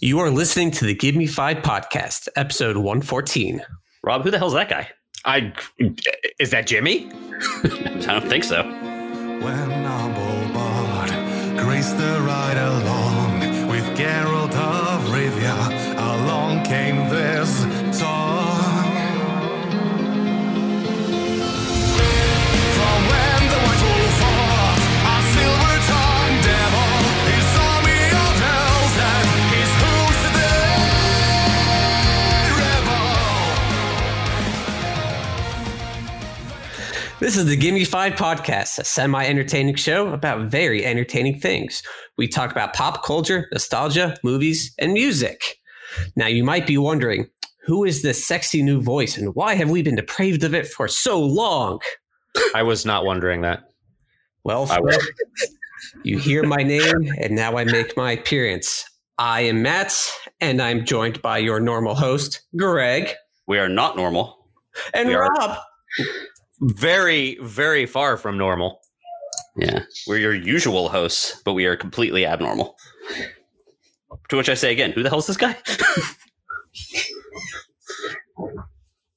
You are listening to the Give Me Five podcast, episode 114. Rob, who the hell's that guy? I is that Jimmy? I don't think so. When Amelbart graced the ride along with Geralt of Rivia, along came this This is the Give Me Five podcast, a semi entertaining show about very entertaining things. We talk about pop culture, nostalgia, movies, and music. Now, you might be wondering who is this sexy new voice and why have we been depraved of it for so long? I was not wondering that. Well, Fred, you hear my name, and now I make my appearance. I am Matt, and I'm joined by your normal host, Greg, We are not normal. and We are- Rob. Very, very far from normal. Yeah. We're your usual hosts, but we are completely abnormal. To which I say again, who the hell's this guy?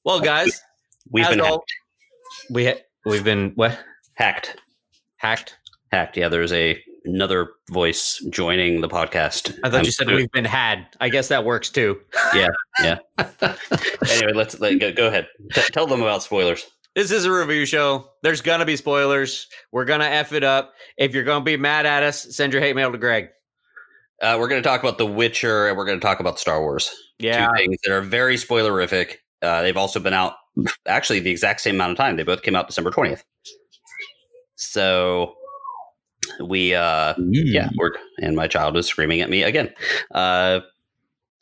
Well, guys, We've been al- hacked. we ha- we've been what hacked. hacked. Hacked. Yeah, there's a another voice joining the podcast. I thought I'm- you said we've been had. I guess that works too. Yeah, yeah. anyway, let's let, go, go ahead. T- tell them about spoilers. This is a review show. There's gonna be spoilers. We're gonna f it up. If you're gonna be mad at us, send your hate mail to Greg. Uh, we're going to talk about The Witcher and we're going to talk about Star Wars. Yeah, Two things that are very spoilerific. Uh, they've also been out actually the exact same amount of time. They both came out December 20th. So we, uh, yeah, we're, and my child is screaming at me again. Uh,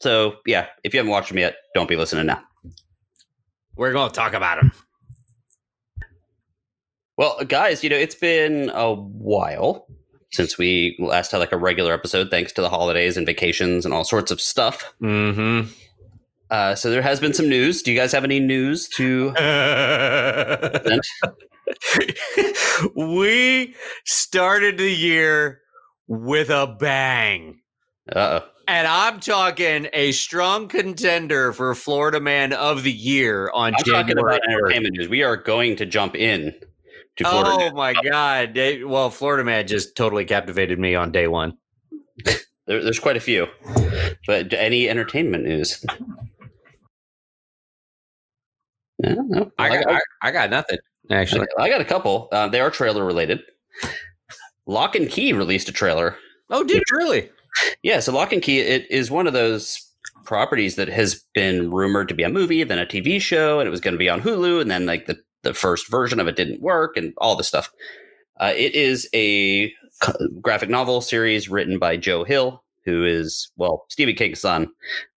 so yeah, if you haven't watched them yet, don't be listening now. we're gonna talk about him. Well, guys, you know, it's been a while since we last had like a regular episode, thanks to the holidays and vacations and all sorts of stuff. Mm-hmm. Uh, so there has been some news. Do you guys have any news to we started the year with a bang. Uh oh. And I'm talking a strong contender for Florida Man of the Year on I'm talking about entertainment news. We are going to jump in to Florida. Oh news. my God. They- well, Florida Man just totally captivated me on day one. There, there's quite a few. But any entertainment news? No, no. I got, got, I, I got nothing, actually. I got a couple. Uh, they are trailer related. Locke and Key released a trailer. Oh, did you really? Yeah, so Locke and Key it is one of those properties that has been rumored to be a movie, then a TV show, and it was going to be on Hulu, and then like the the first version of it didn't work, and all this stuff. Uh, it is a graphic novel series written by Joe Hill, who is well Stephen King's son,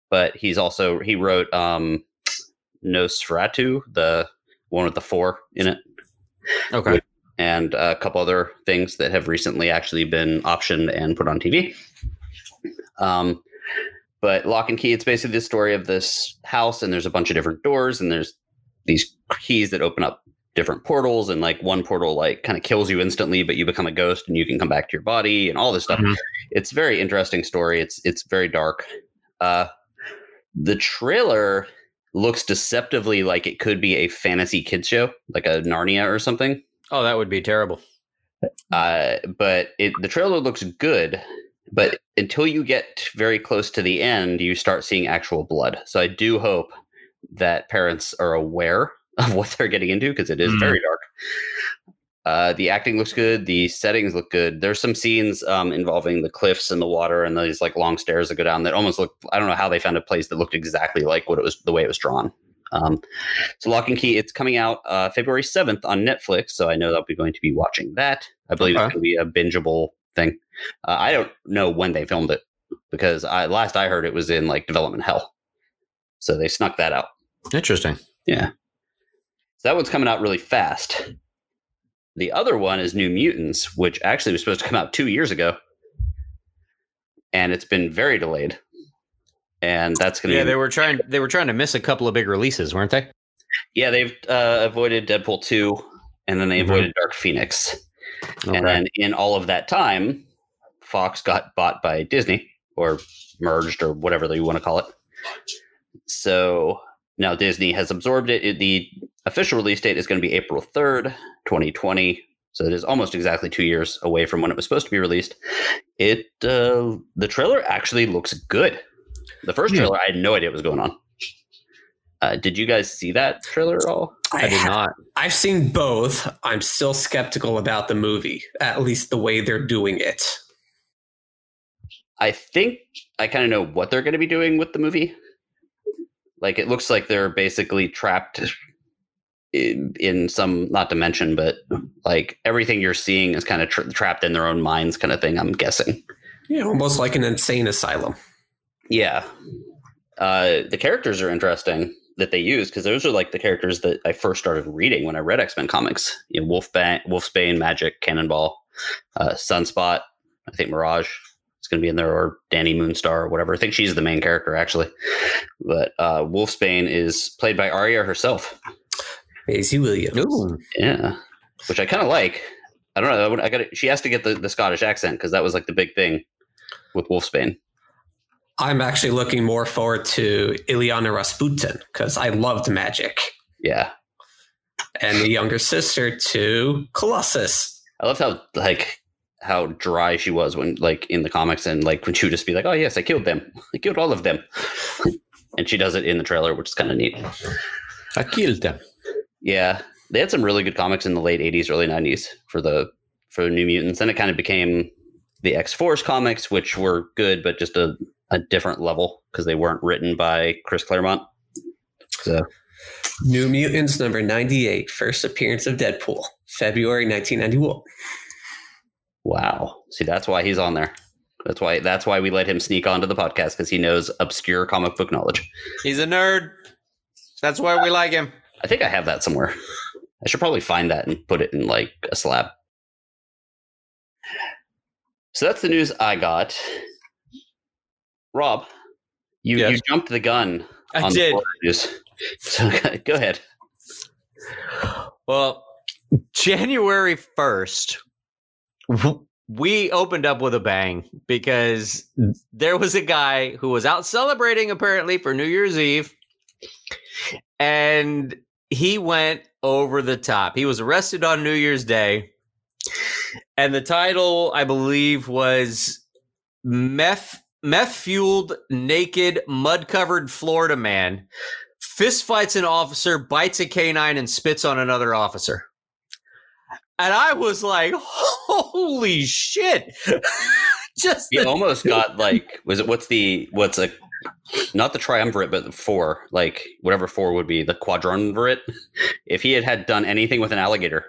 but he's also he wrote um, Nosferatu, the one with the four in it Okay. and a couple other things that have recently actually been optioned and put on TV. Um, but Locke and Key, it's basically the story of this house, and there's a bunch of different doors, and there's these keys that open up different portals, and like one portal like kind of kills you instantly, but you become a ghost and you can come back to your body and all this stuff. Mhm. It's very interesting story. It's it's very dark. Uh, the trailer looks deceptively like it could be a fantasy kids show, like a Narnia or something. Oh, that would be terrible. Uh, but it, the trailer looks good, but until you get very close to the end, you start seeing actual blood. So I do hope that parents are aware of what they're getting into because it is Mhm. very dark. Uh, the acting looks good. The settings look good. There's some scenes um, involving the cliffs and the water and these like long stairs that go down that almost look. I don't know how they found a place that looked exactly like what it was, the way it was drawn. Um, so Locke and Key, it's coming out uh, February 7th on Netflix. So I know that'll be going to be watching that. I believe Okay. it's going to be a bingeable thing. Uh, I don't know when they filmed it because I, last I heard it was in like development hell. So they snuck that out. Interesting. Yeah. So that one's coming out really fast. The other one is New Mutants, which actually was supposed to come out two years ago. And it's been very delayed. And that's going to Yeah, be they were trying. They were trying to miss a couple of big releases, weren't they? Yeah, they've uh, avoided Deadpool 2 and then they Mhm. avoided Dark Phoenix. Okay. And then in all of that time, Fox got bought by Disney. or merged or whatever you want to call it. So now Disney has absorbed it. It- The official release date is going to be April 3rd, 2020. So it is almost exactly two years away from when it was supposed to be released. It uh, the trailer actually looks good. The first Hmm. trailer, I had no idea what was going on. Uh, did you guys see that trailer at all? I did ha- not. I've seen both. I'm still skeptical about the movie, at least the way they're doing it. I think I kind of know what they're going to be doing with the movie. Like it looks like they're basically trapped in, in some not dimension, but like everything you're seeing is kind of tra- trapped in their own minds, kind of thing. I'm guessing. Yeah, almost like an insane asylum. Yeah, uh, the characters are interesting that they use because those are like the characters that I first started reading when I read X Men comics. You know, Wolfbane, Wolfsbane, Magik, Cannonball, uh, Sunspot. I think Mirage going to be in there, or Dani Moonstar, or whatever. I think she's the main character actually. But uh, Wolfsbane is played by Arya herself. Maisie Williams. Ooh. Yeah, which I kind of like. I don't know. I would- I got. She has to get the, the Scottish accent because that was like the big thing with Wolfsbane. I'm actually looking more forward to Illyana Rasputin because I loved Magik. Yeah, And the younger sister to Colossus. I love how like how dry she was when like in the comics and like when she would just be like, "Oh yes, I killed them. I killed all of them," and she does it in the trailer, which is kind of neat. I killed them. Yeah, they had some really good comics in the late '80s, early '90s for the for New Mutants. Then it kind of became the X Force comics, which were good, but just a a different level because they weren't written by Chris Claremont. So New Mutants number 98, first appearance of Deadpool, February 1991. Wow, see that's why he's on there. That's why that's why we let him sneak onto the podcast because he knows obscure comic book knowledge. He's a nerd. That's why we like him. I think I have that somewhere. I should probably find that and put it in like a slab. So that's the news I got. Rob, you, Yes. you jumped the gun. I on did. Florida news. So go ahead. Well, January 1st, w- we opened up with a bang because mm. there was a guy who was out celebrating apparently for New Year's Eve and he went over the top. He was arrested on New Year's Day. And the title, I believe, was Meth Meth Fueled Naked Mud Covered Florida Man fist fights an officer, bites a canine, and spits on another officer. And I was like, holy shit. Just He the- almost got like was it what's the what's a not the triumvirate but the four like whatever four would be the quadrumvirate if he had had done anything with an alligator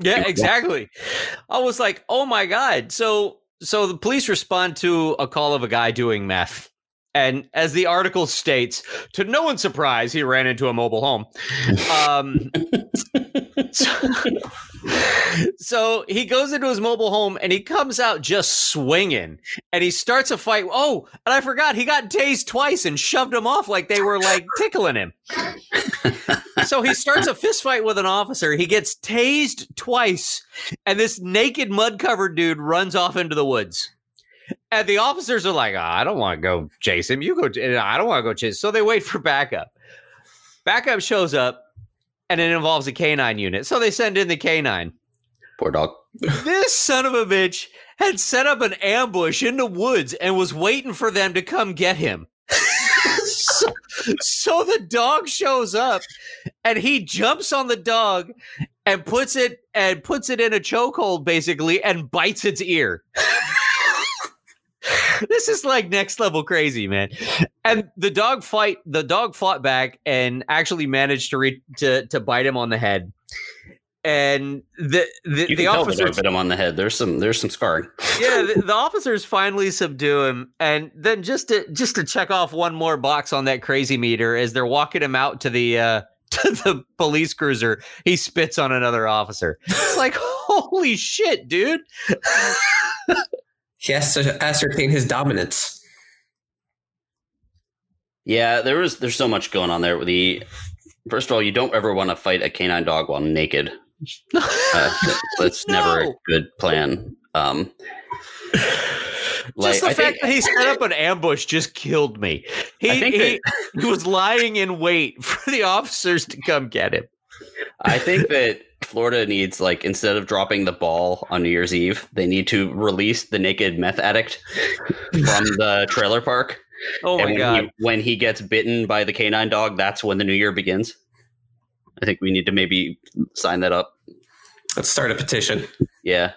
yeah, exactly. I was like, oh my God. So so the police respond to a call of a guy doing meth. And as the article states, to no one's surprise, he ran into a mobile home. Um, so, so he goes into his mobile home and he comes out just swinging and he starts a fight. Oh, and I forgot he got tased twice and shoved him off like they were like tickling him. so he starts a fist fight with an officer. He gets tased twice, and this naked, mud covered dude runs off into the woods. And the officers are like, "Ah, I don't want to go chase him. You go. I don't want to go chase. So they wait for backup. Backup shows up, and it involves a canine unit. So they send in the canine. poor dog This son of a bitch had set up an ambush in the woods and was waiting for them to come get him. so, so the dog shows up and he jumps on the dog and puts it and puts it in a chokehold basically and bites its ear. this is like next level crazy, man. And the dog fight the dog fought back and actually managed to re- to to bite him on the head. And the the, you the can tell the officer dog bit him on the head there's some there's some scarring yeah, the, the officers finally subdue him, and then just to just to check off one more box on that crazy meter, as they're walking him out to the uh, to the police cruiser, he spits on another officer. It's like holy shit, dude! He has to ascertain his dominance. Yeah, there was there's so much going on there with the first of all, you don't ever want to fight a canine dog while naked. Uh, that's never a good plan. Um, Like, just the I fact think, that he set up an ambush just killed me. He, I think he, he was lying in wait for the officers to come get him. I think that Florida needs like instead of dropping the ball on New Year's Eve, they need to release the naked meth addict from the trailer park. Oh my and when god! He, when he gets bitten by the canine dog, that's when the new year begins. I think we need to maybe sign that up. Let's start a petition. Yeah.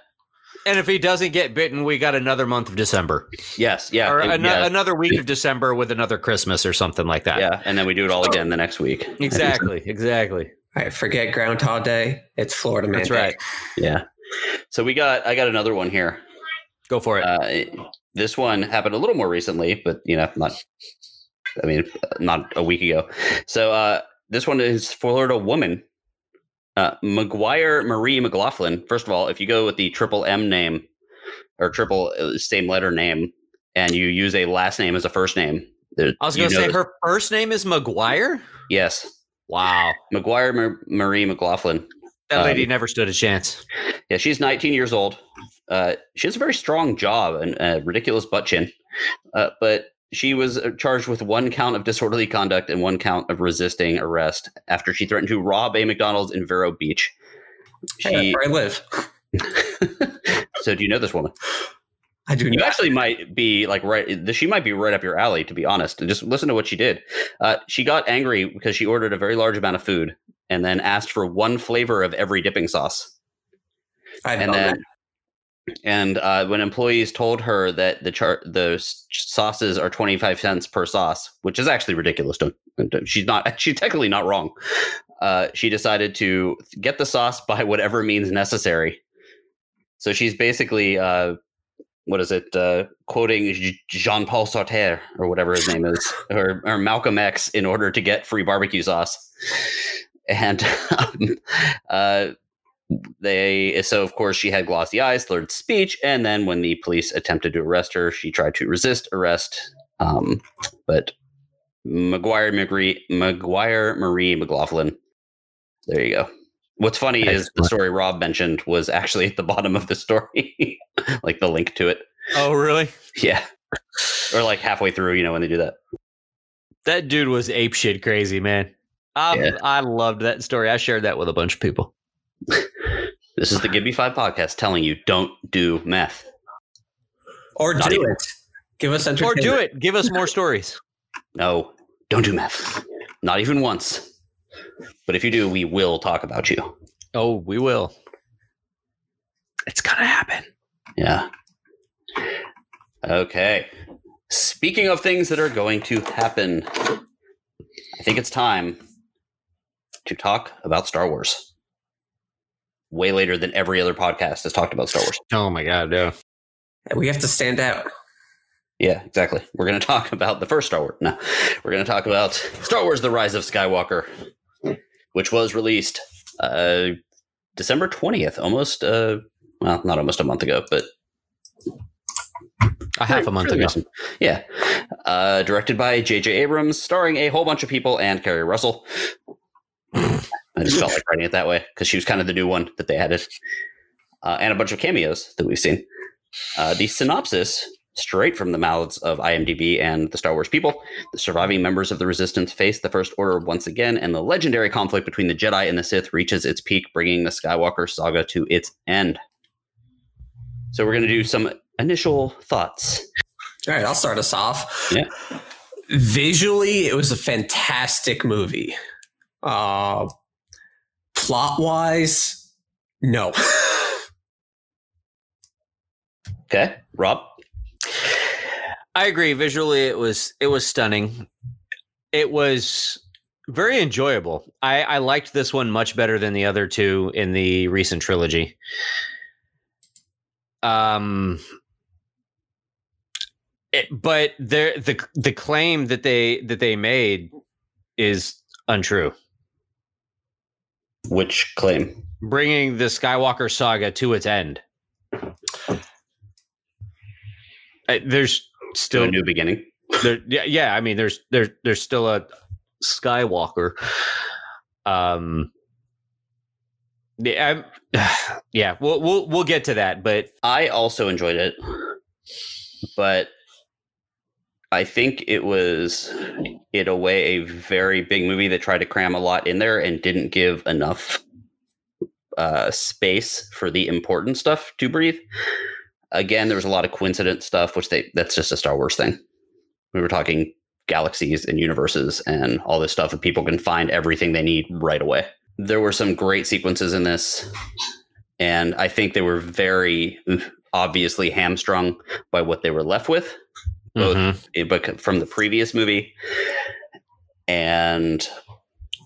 and if he doesn't get bitten, we got another month of December, Yes. Yeah. or and- ano- yeah, another week of December with another Christmas or something like that. yeah, and then we do it all again the next week. exactly, exactly. All right, forget Groundhog Day. It's Florida Man That's Day. right. Yeah. So we got. I got another one here. Go for it. Uh, this one happened a little more recently, but you know, not. I mean, not a week ago. So uh, this one is Florida woman, uh, McGuire Marie McLaughlin. First of all, if you go with the triple M name or triple uh, same letter name, and you use a last name as a first name, there- I was going to say that- her first name is McGuire. Yes, Wow, McGuire Mar- Marie McLaughlin. that lady Um, never stood a chance. Yeah, she's 19 years old. Uh, she has a very strong job and a ridiculous butt chin. Uh, but she was uh, charged with one count of disorderly conduct and one count of resisting arrest after she threatened to rob a McDonald's in Vero Beach. She, that's where I live. so do you know this woman? I do You not. actually might be like right. She might be right up your alley, to be honest. Just listen to what she did. Uh, she got angry because she ordered a very large amount of food and then asked for one flavor of every dipping sauce. I've and then and uh, when employees told her that the chart the sauces are 25 cents per sauce which is actually ridiculous don't, don't- she's not she's technically not wrong uh, she decided to get the sauce by whatever means necessary so she's basically uh, what is it uh, quoting jean-paul sartre or whatever his name is or, or malcolm x in order to get free barbecue sauce. And um, uh, they so of course she had glossy eyes slurred speech and then when the police attempted to arrest her she tried to resist arrest um, but mcguire marie mcguire marie mclaughlin. There you go what's funny is the story rob mentioned was actually at the bottom of the story like the link to it Oh, really? yeah or like halfway through you know when they do that That dude was ape shit crazy, man. I, Yeah. I loved that story. I shared that with a bunch of people. this is the Give Me Five podcast telling you don't do meth or Not do even- it. Give us Or do it. Give us more stories. no don't do meth not even once but if you do we will talk about you Oh, we will. It's gonna happen. Yeah. Okay. Speaking of things that are going to happen, I think it's time to talk about Star Wars. Way later than every other podcast has talked about Star Wars. Oh my god, yeah. We have to stand out. Yeah, exactly. We're going to talk about the first Star Wars. No, we're going to talk about Star Wars: The Rise of Skywalker, which was released uh, December twentieth, almost. Uh, well, not almost a month ago, but A half a month ago. recent. Yeah. Uh, directed by J.J. Abrams, starring a whole bunch of people and Keri Russell. I just felt like writing it that way because she was kind of the new one that they added. Uh, and a bunch of cameos that we've seen. Uh, the synopsis, straight from the mouths of IMDb and the Star Wars people, the surviving members of the Resistance face the First Order once again, and the legendary conflict between the Jedi and the Sith reaches its peak, bringing the Skywalker saga to its end. So we're going to do some initial thoughts. All right, I'll start us off. Yeah. Visually, it was a fantastic movie. Uh, plot wise, no. Okay, Rob. I agree. Visually, it was it was stunning. It was very enjoyable. I, I liked this one much better than the other two in the recent trilogy. Um, it, but the the the claim that they that they made is untrue. Which claim? Bringing the Skywalker saga to its end. Uh, There's still a new beginning. there, yeah, yeah. I mean, there's there's there's still a Skywalker. Um, yeah, I'm, yeah. We'll we'll we'll get to that, but I also enjoyed it, but I think it was, in a way, a very big movie that tried to cram a lot in there and didn't give enough uh, space for the important stuff to breathe. Again, there was a lot of coincident stuff, which they that's just a Star Wars thing. We were talking galaxies and universes and all this stuff, and people can find everything they need right away. There were some great sequences in this, and I think they were very obviously hamstrung by what they were left with both Mhm. eh, from the previous movie and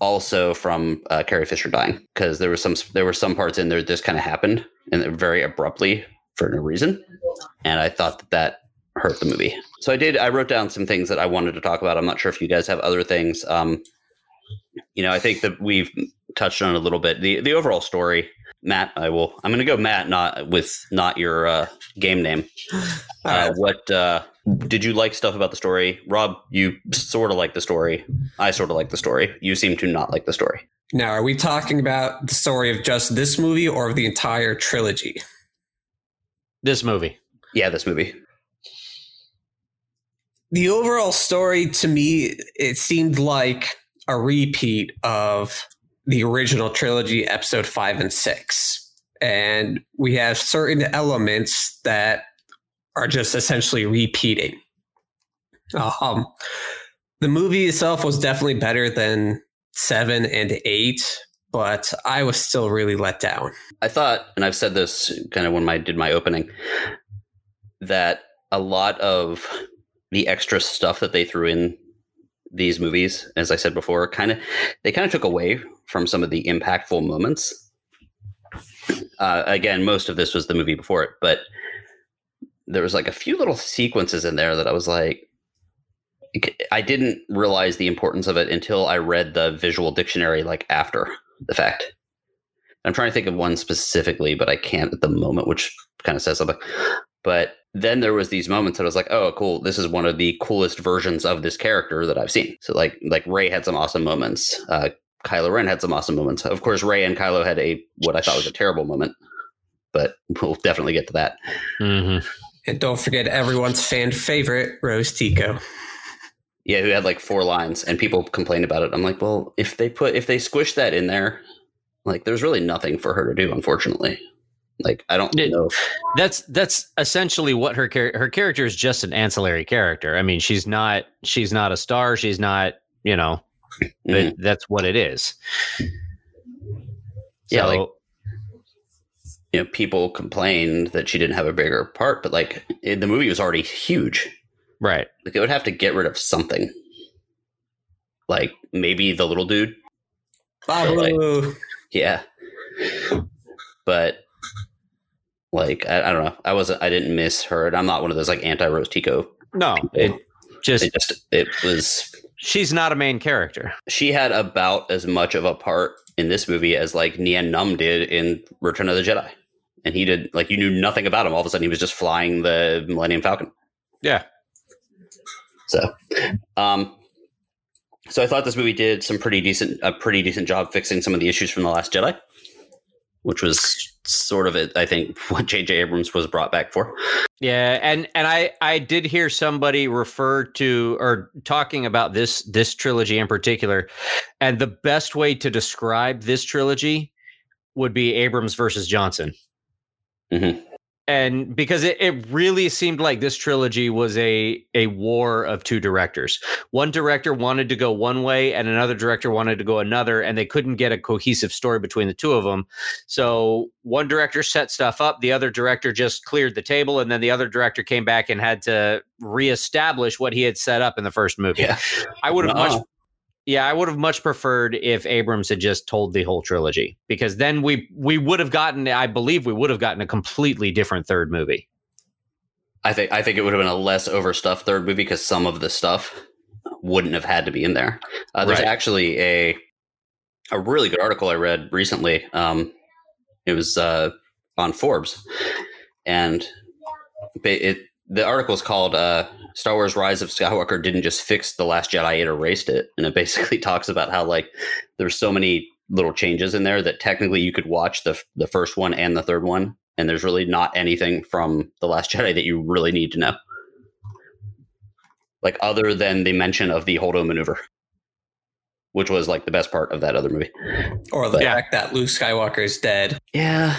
also from uh, Carrie Fisher dying because there was some there were some parts in there that just kind of happened and very abruptly for no reason, and I thought that that hurt the movie. So I did. I wrote down some things that I wanted to talk about. I'm not sure if you guys have other things. Um, you know, I think that we've touched on a little bit. the The overall story. Matt, I will. I'm going to go Matt, not with not your uh, game name. Uh, what uh, did you like stuff about the story, Rob? You sort of like the story. I sort of like the story. You seem to not like the story. Now, are we talking about the story of just this movie or of the entire trilogy? This movie. Yeah, this movie. The overall story to me, it seemed like a repeat of the original trilogy, episode five and six. And we have certain elements that are just essentially repeating. Um, the movie itself was definitely better than seven and eight, but I was still really let down. I thought, and I've said this kind of when I did my opening, that a lot of the extra stuff that they threw in these movies, as I said before, kind of they kind of took away from some of the impactful moments. Uh, again, most of this was the movie before it, but there was like a few little sequences in there that I was like, I didn't realize the importance of it until I read the visual dictionary like after the fact. I'm trying to think of one specifically, but I can't at the moment, which kind of says something. But then there was these moments that I was like, oh, cool. This is one of the coolest versions of this character that I've seen. So like like Rey had some awesome moments. Uh, Kylo Ren had some awesome moments. Of course, Rey and Kylo had a what I thought was a terrible moment, but we'll definitely get to that. Mm-hmm. And don't forget everyone's fan favorite, Rose Tico. Yeah, who had like four lines, and people complained about it. I'm like, well, if they put if they squish that in there, like, there's really nothing for her to do, unfortunately. Like, I don't Did- know. That's that's essentially what her char- her character is just an ancillary character. I mean, she's not she's not a star. She's not you know, but Mhm. that's what it is. Yeah, So, like- you know, people complained that she didn't have a bigger part, but like it, the movie was already huge. Right. Like, it would have to get rid of something. Like maybe the little dude. Ah, Pablo. Yeah. But like I, I don't know. I wasn't I didn't miss her. And I'm not one of those like anti Rose Tico. No, it just It just it was she's not a main character. she had about as much of a part in this movie as like Nien Nunb did in Return of the Jedi. And he did like you knew nothing about him. All of a sudden he was just flying the Millennium Falcon. Yeah. So um so I thought this movie did some pretty decent a pretty decent job fixing some of the issues from the last Jedi. Which was sort of it, I think, what J.J. Abrams was brought back for. Yeah, and and I I did hear somebody refer to or talking about this this trilogy in particular, and the best way to describe this trilogy would be Abrams versus Johnson. Mhm. And because it, it really seemed like this trilogy was a a war of two directors. One director wanted to go one way and another director wanted to go another, and they couldn't get a cohesive story between the two of them. So one director set stuff up, the other director just cleared the table, and then the other director came back and had to reestablish what he had set up in the first movie. Yeah. I would have much. Yeah, I would have much preferred if Abrams had just told the whole trilogy because then we we would have gotten I believe we would have gotten a completely different third movie. I think I think it would have been a less overstuffed third movie because some of the stuff wouldn't have had to be in there. Uh, there's Right. actually a a really good article I read recently. Um, it was uh, on Forbes, and it the article is called uh, "Star Wars: Rise of Skywalker didn't just fix the Last Jedi; it erased it." And it basically talks about how like there's so many little changes in there that technically you could watch the the first one and the third one, and there's really not anything from the Last Jedi that you really need to know. like other than the mention of the Holdo maneuver, which was like the best part of that other movie. Or the Yeah. fact that Luke Skywalker is dead. Yeah,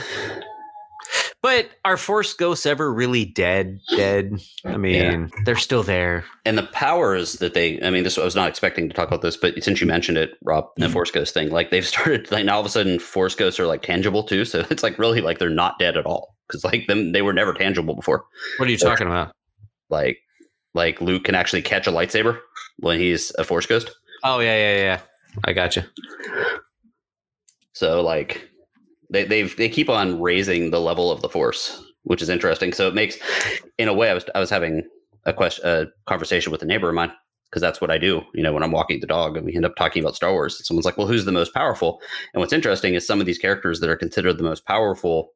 But are Force ghosts ever really dead? Dead? I mean, they're still there. and the powers that they i mean this i was not expecting to talk about this but since you mentioned it rob the mm-hmm. force ghost thing like they've started like now all of a sudden force ghosts are like tangible too so it's like really like they're not dead at all because like them they were never tangible before What are you talking about? like like luke can actually catch a lightsaber when he's a force ghost Oh yeah, yeah, yeah. I got you. so like they they've they keep on raising the level of the force which is interesting so it makes in a way i was i was having a question a conversation with a neighbor of mine because that's what I do. You know, when I'm walking the dog and we end up talking about Star Wars, someone's like, well, who's the most powerful? And what's interesting is some of these characters that are considered the most powerful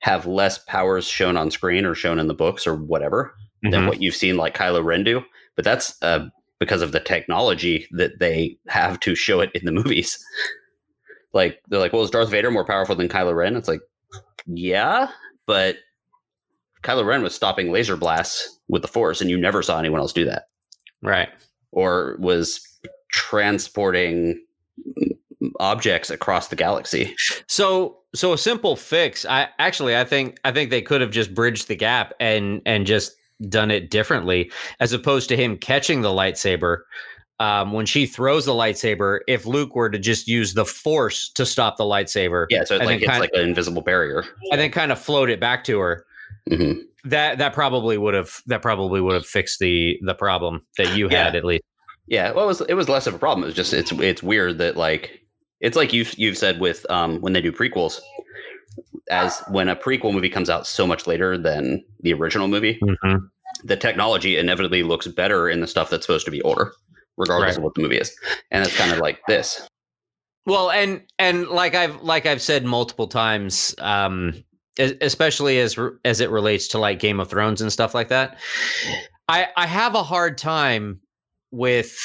have less powers shown on screen or shown in the books or whatever than Mhm. what you've seen like Kylo Ren do. But that's uh, because of the technology that they have to show it in the movies. Like, they're like, well, is Darth Vader more powerful than Kylo Ren? It's like, yeah, but Kylo Ren was stopping laser blasts with the Force, and you never saw anyone else do that Right. or was transporting objects across the galaxy. So so a simple fix. I actually I think I think they could have just bridged the gap and and just done it differently as opposed to him catching the lightsaber. Um, when she throws the lightsaber, if Luke were to just use the force to stop the lightsaber, Yeah, so it And like it's kind- like an invisible barrier. and then kind of float it back to her, hmm that that probably would have that probably would have fixed the the problem that you had Yeah. at least. Yeah, well, it was it was less of a problem. It was just it's it's weird that like it's like you've you've said with um when they do prequels, as when a prequel movie comes out so much later than the original movie, the technology inevitably looks better in the stuff that's supposed to be older, regardless Right. of what the movie is. And it's kind of like this. Well, and and like I've like I've said multiple times, um, especially as as it relates to like Game of Thrones and stuff like that, I I have a hard time with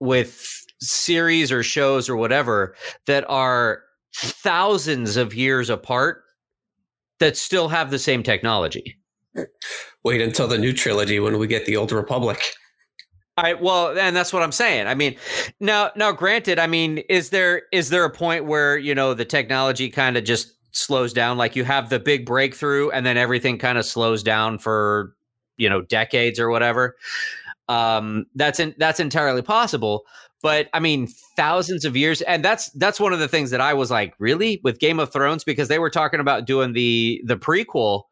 with series or shows or whatever that are thousands of years apart that still have the same technology. Wait until the new trilogy when we get the Old Republic. I well, and that's what I'm saying. I mean, now now granted, I mean, is there is there a point where, you know, the technology kind of just slows down like you have the big breakthrough and then everything kind of slows down for, you know, decades or whatever. Um that's in, that's entirely possible, but I mean, thousands of years and that's that's one of the things that I was like, really with Game of Thrones because they were talking about doing the the prequel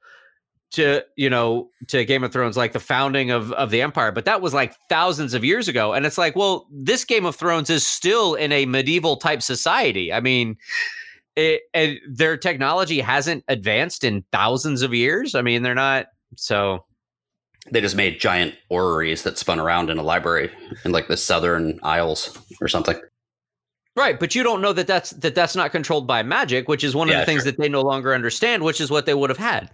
to you know to Game of Thrones, like the founding of of the Empire, but that was like thousands of years ago, and it's like, well, this Game of Thrones is still in a medieval type society. I mean, it, and their technology hasn't advanced in thousands of years. I mean, they're not so. They just made giant orreries that spun around in a library in like the Southern Isles or something. Right, but you don't know that that's that that's not controlled by magic, which is one of Yeah, the things sure. that they no longer understand, which is what they would have had.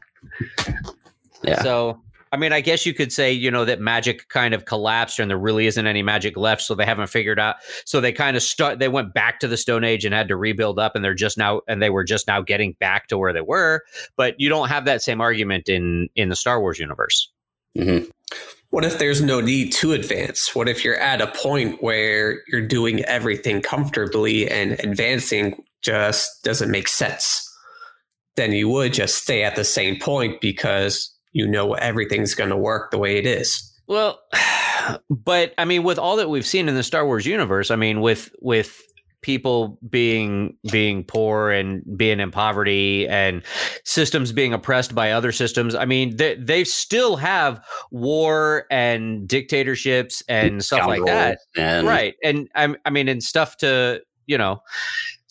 Yeah. So, I mean, I guess you could say, you know, that magic kind of collapsed and there really isn't any magic left. So they haven't figured out. So they kind of start, they went back to the Stone Age and had to rebuild up and they're just now, and they were just now getting back to where they were. But you don't have that same argument in, in the Star Wars universe. hmm What if there's no need to advance? What if you're at a point where you're doing everything comfortably and advancing just doesn't make sense? Then you would just stay at the same point because you know everything's going to work the way it is. Well, but I mean, with all that we've seen in the Star Wars universe, I mean, with with people being being poor and being in poverty and systems being oppressed by other systems, I mean, they they still have war and dictatorships and stuff like that, And right? And I, I mean, and stuff to you know.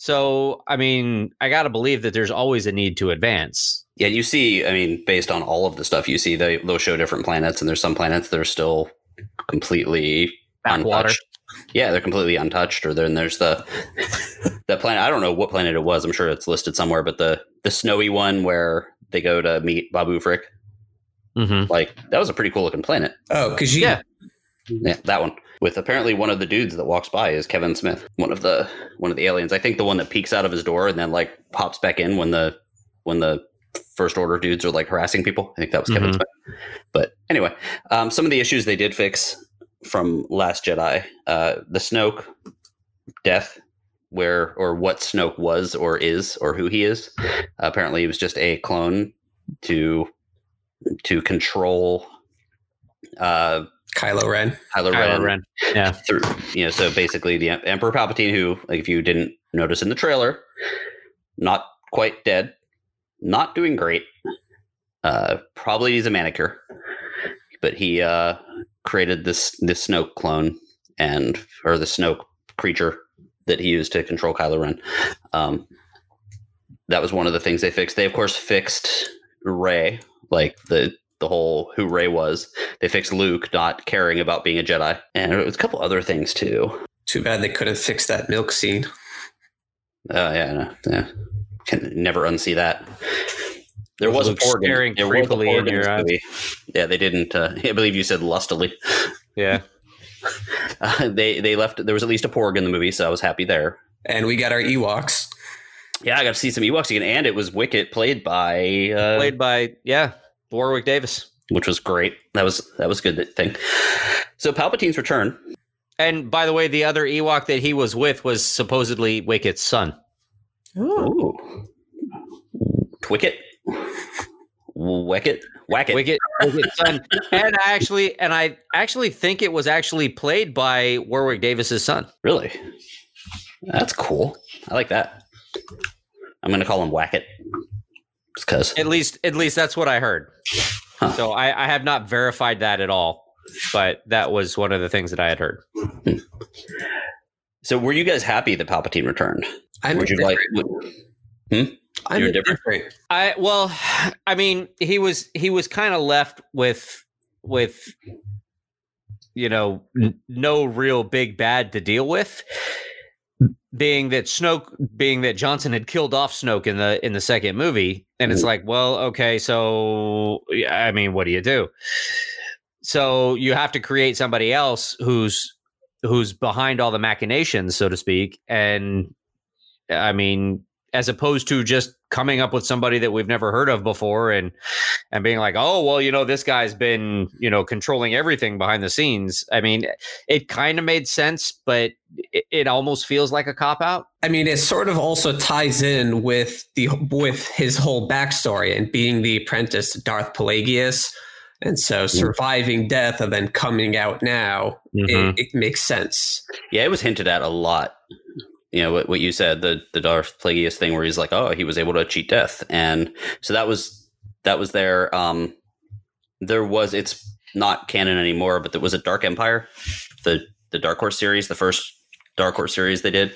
So I mean, I got to believe that there's always a need to advance. Yeah, you see, I mean, based on all of the stuff you see, they, they'll show different planets, and there's some planets that are still completely Backwater. untouched. Yeah, they're completely untouched. Or then there's the that planet. I don't know what planet it was. I'm sure it's listed somewhere, but the the snowy one where they go to meet Babu Frick, Mm-hmm. like that was a pretty cool looking planet. Oh, because you, Yeah. Yeah, that one with apparently one of the dudes that walks by is Kevin Smith, one of the one of the aliens. I think the one that peeks out of his door and then like pops back in when the when the first order dudes are like harassing people. I think that was Kevin's point. But anyway, um, some of the issues they did fix from Last Jedi, uh, the Snoke death, where or what Snoke was or is or who he is. apparently, he was just a clone to to control uh, Kylo Ren. Kylo, Kylo Ren, Ren. Yeah. through you know so basically the emperor palpatine who like if you didn't notice in the trailer not quite dead not doing great uh probably needs a manicure but he uh created this this snoke clone and or the snoke creature that he used to control Kylo Ren um that was one of the things they fixed they of course fixed Rey like the the whole who Rey was they fixed Luke not caring about being a Jedi, and it was a couple other things too. Too bad they couldn't fix that milk scene. Uh, yeah, no, yeah, can never unsee that. There was Luke a porg. in- staring there was a creepily porg in your this eyes. movie. Yeah, they didn't. Uh, I believe you said lustily. Yeah. Uh, they they left. There was at least a porg in the movie, so I was happy there. And we got our Ewoks. Yeah, I got to see some Ewoks again, and it was Wicket played by uh, Played by yeah Warwick Davis. which was great. That was that was a good thing. So Palpatine's return. And by the way, the other Ewok that he was with was supposedly Wicket's son. Ooh, Twicket, Wicket, Wacket. Wicket, Wicket's son. And I actually, and I actually think it was actually played by Warwick Davis's son. Really? That's cool. I like that. I'm going to call him Wacket. Just because. At least, at least that's what I heard. Huh. So I, I have not verified that at all, but that was one of the things that I had heard. Hmm. So, were you guys happy that Palpatine returned? I'm Would you hmm? different. like? would- I'm you're different. different? I well, I mean, he was he was kind of left with with you know n- no real big bad to deal with. Being that Snoke, being that Johnson had killed off Snoke in the in the second movie, and it's mm-hmm. like, well, okay, so I mean, what do you do? So you have to create somebody else who's who's behind all the machinations, so to speak, and I mean, as opposed to just coming up with somebody that we've never heard of before and and being like oh well you know this guy's been you know controlling everything behind the scenes i mean it kind of made sense but it, it almost feels like a cop out I mean, it sort of also ties in with the with his whole backstory and being the apprentice to Darth Plagueis, and so surviving death and then coming out now, Mhm. it, it makes sense. Yeah, it was hinted at a lot. You know what, what you said the the Darth Plagueis thing, where he's like, "Oh, he was able to cheat death," and so that was that was there. Um, there was it's not canon anymore, but there was a Dark Empire, the the Dark Horse series, the first Dark Horse series they did.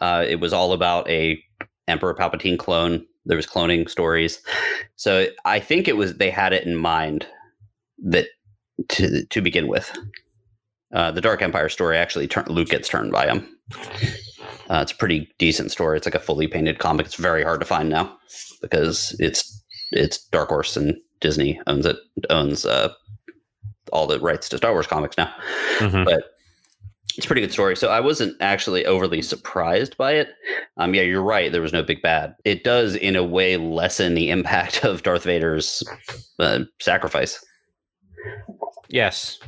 Uh, it was all about a Emperor Palpatine clone. There was cloning stories, so I think it was they had it in mind that to to begin with. Uh, the Dark Empire story actually, turn, Luke gets turned by him. Uh, it's a pretty decent story. It's like a fully painted comic. It's very hard to find now because it's it's Dark Horse and Disney owns it owns uh, all the rights to Star Wars comics now. But it's a pretty good story. So I wasn't actually overly surprised by it. Um, yeah, you're right. There was no big bad. It does, in a way, lessen the impact of Darth Vader's uh, sacrifice. yes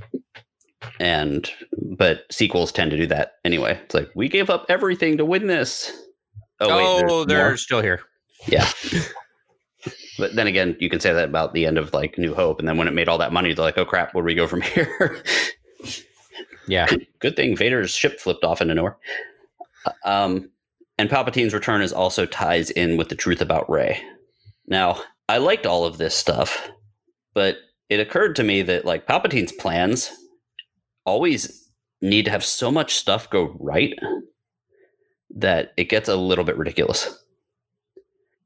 and but sequels tend to do that anyway. It's like we gave up everything to win this. oh, there's they're more? still here yeah. but then again, you can say that about the end of like New Hope, and then when it made all that money, they're like, "Oh crap, where do we go from here?" yeah Good thing Vader's ship flipped off into nowhere. Um, and Palpatine's return is also ties in with the truth about Rey. Now, I liked all of this stuff, but it occurred to me that like Palpatine's plans always need to have so much stuff go right that it gets a little bit ridiculous.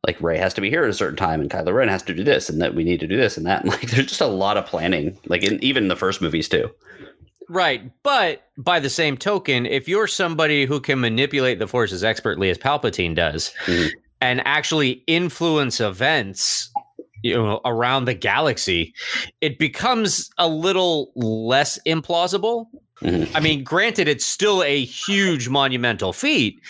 Like Rey has to be here at a certain time, and Kylo Ren has to do this, and that we need to do this and that. And like, there's just a lot of planning, like in even the first movies too. Right. But by the same token, if you're somebody who can manipulate the force as expertly as Palpatine does Mhm. and actually influence events you know around the galaxy, it becomes a little less implausible. Mhm. I mean, granted, it's still a huge monumental feat,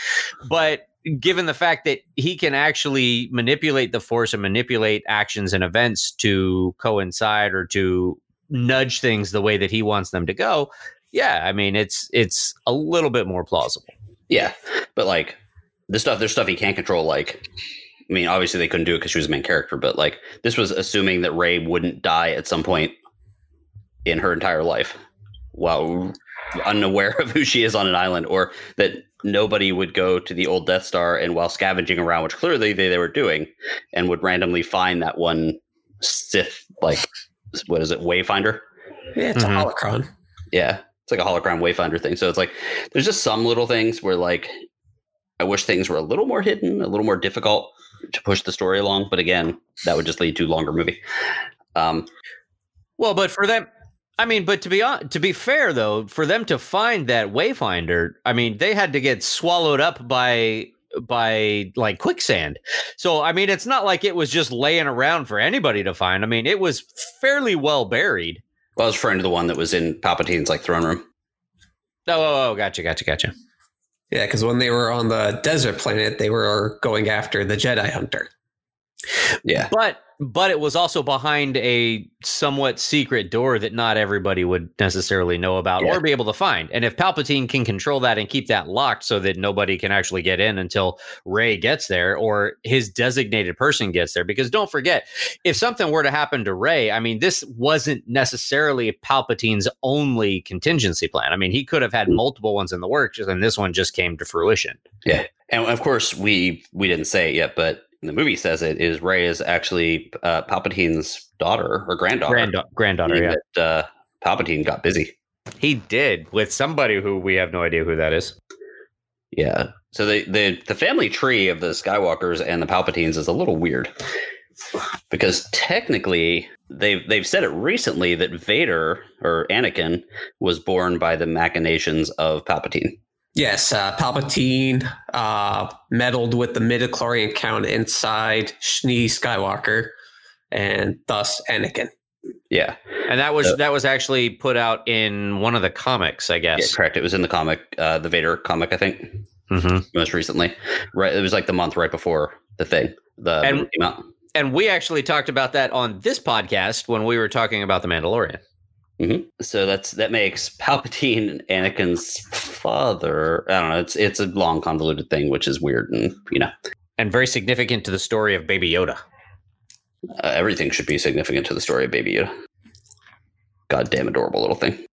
but given the fact that he can actually manipulate the force and manipulate actions and events to coincide or to nudge things the way that he wants them to go, yeah, I mean it's it's a little bit more plausible. Yeah, but like the stuff, there's stuff he can't control. Like, I mean, obviously they couldn't do it because she was the main character, but like this was assuming that Rey wouldn't die at some point in her entire life, while unaware of who she is on an island, or that nobody would go to the old Death Star and while scavenging around, which clearly they, they were doing, and would randomly find that one Sith like what is it, Wayfinder? Yeah, it's Mhm. a holocron. Yeah, it's like a hologram wayfinder thing. So it's like there's just some little things where like I wish things were a little more hidden, a little more difficult to push the story along. But again, that would just lead to a longer movie. Um, Well, but for them, I mean, but to be on, to be fair though, for them to find that Wayfinder, I mean, they had to get swallowed up by by like quicksand. So I mean, it's not like it was just laying around for anybody to find. I mean, it was fairly well buried. well, I was referring to the one that was in Palpatine's like throne room. Oh, oh, oh gotcha, gotcha, gotcha. Yeah, because when they were on the desert planet, they were going after the Jedi Hunter. Yeah, But but it was also behind a somewhat secret door that not everybody would necessarily know about Yeah. or be able to find. And if Palpatine can control that and keep that locked so that nobody can actually get in until Rey gets there or his designated person gets there because don't forget if something were to happen to Rey, I mean this wasn't necessarily Palpatine's only contingency plan. I mean he could have had Mm. multiple ones in the works and this one just came to fruition. Yeah. And of course we we didn't say it yet, but the movie says it is Rey is actually uh, Palpatine's daughter or granddaughter. Granda- granddaughter, yeah. That, uh, Palpatine got busy. He did with somebody who we have no idea who that is. Yeah. So the the the family tree of the Skywalkers and the Palpatines is a little weird because technically they've they've said it recently that Vader or Anakin was born by the machinations of Palpatine. Yes, uh, Palpatine uh, meddled with the midichlorian count inside Shmi Skywalker, and thus Anakin. Yeah, And that was Uh, that was actually put out in one of the comics, I yeah, guess. correct. It was in the comic, uh, the Vader comic, I think, hmm most recently. Right, it was like the month right before the thing. The And- came out. And we actually talked about that on this podcast when we were talking about the Mandalorian. So that's that makes Palpatine Anakin's father. I don't know. It's it's a long convoluted thing, which is weird, and you know. And very significant to the story of Baby Yoda. Uh, everything should be significant to the story of Baby Yoda. Goddamn adorable little thing.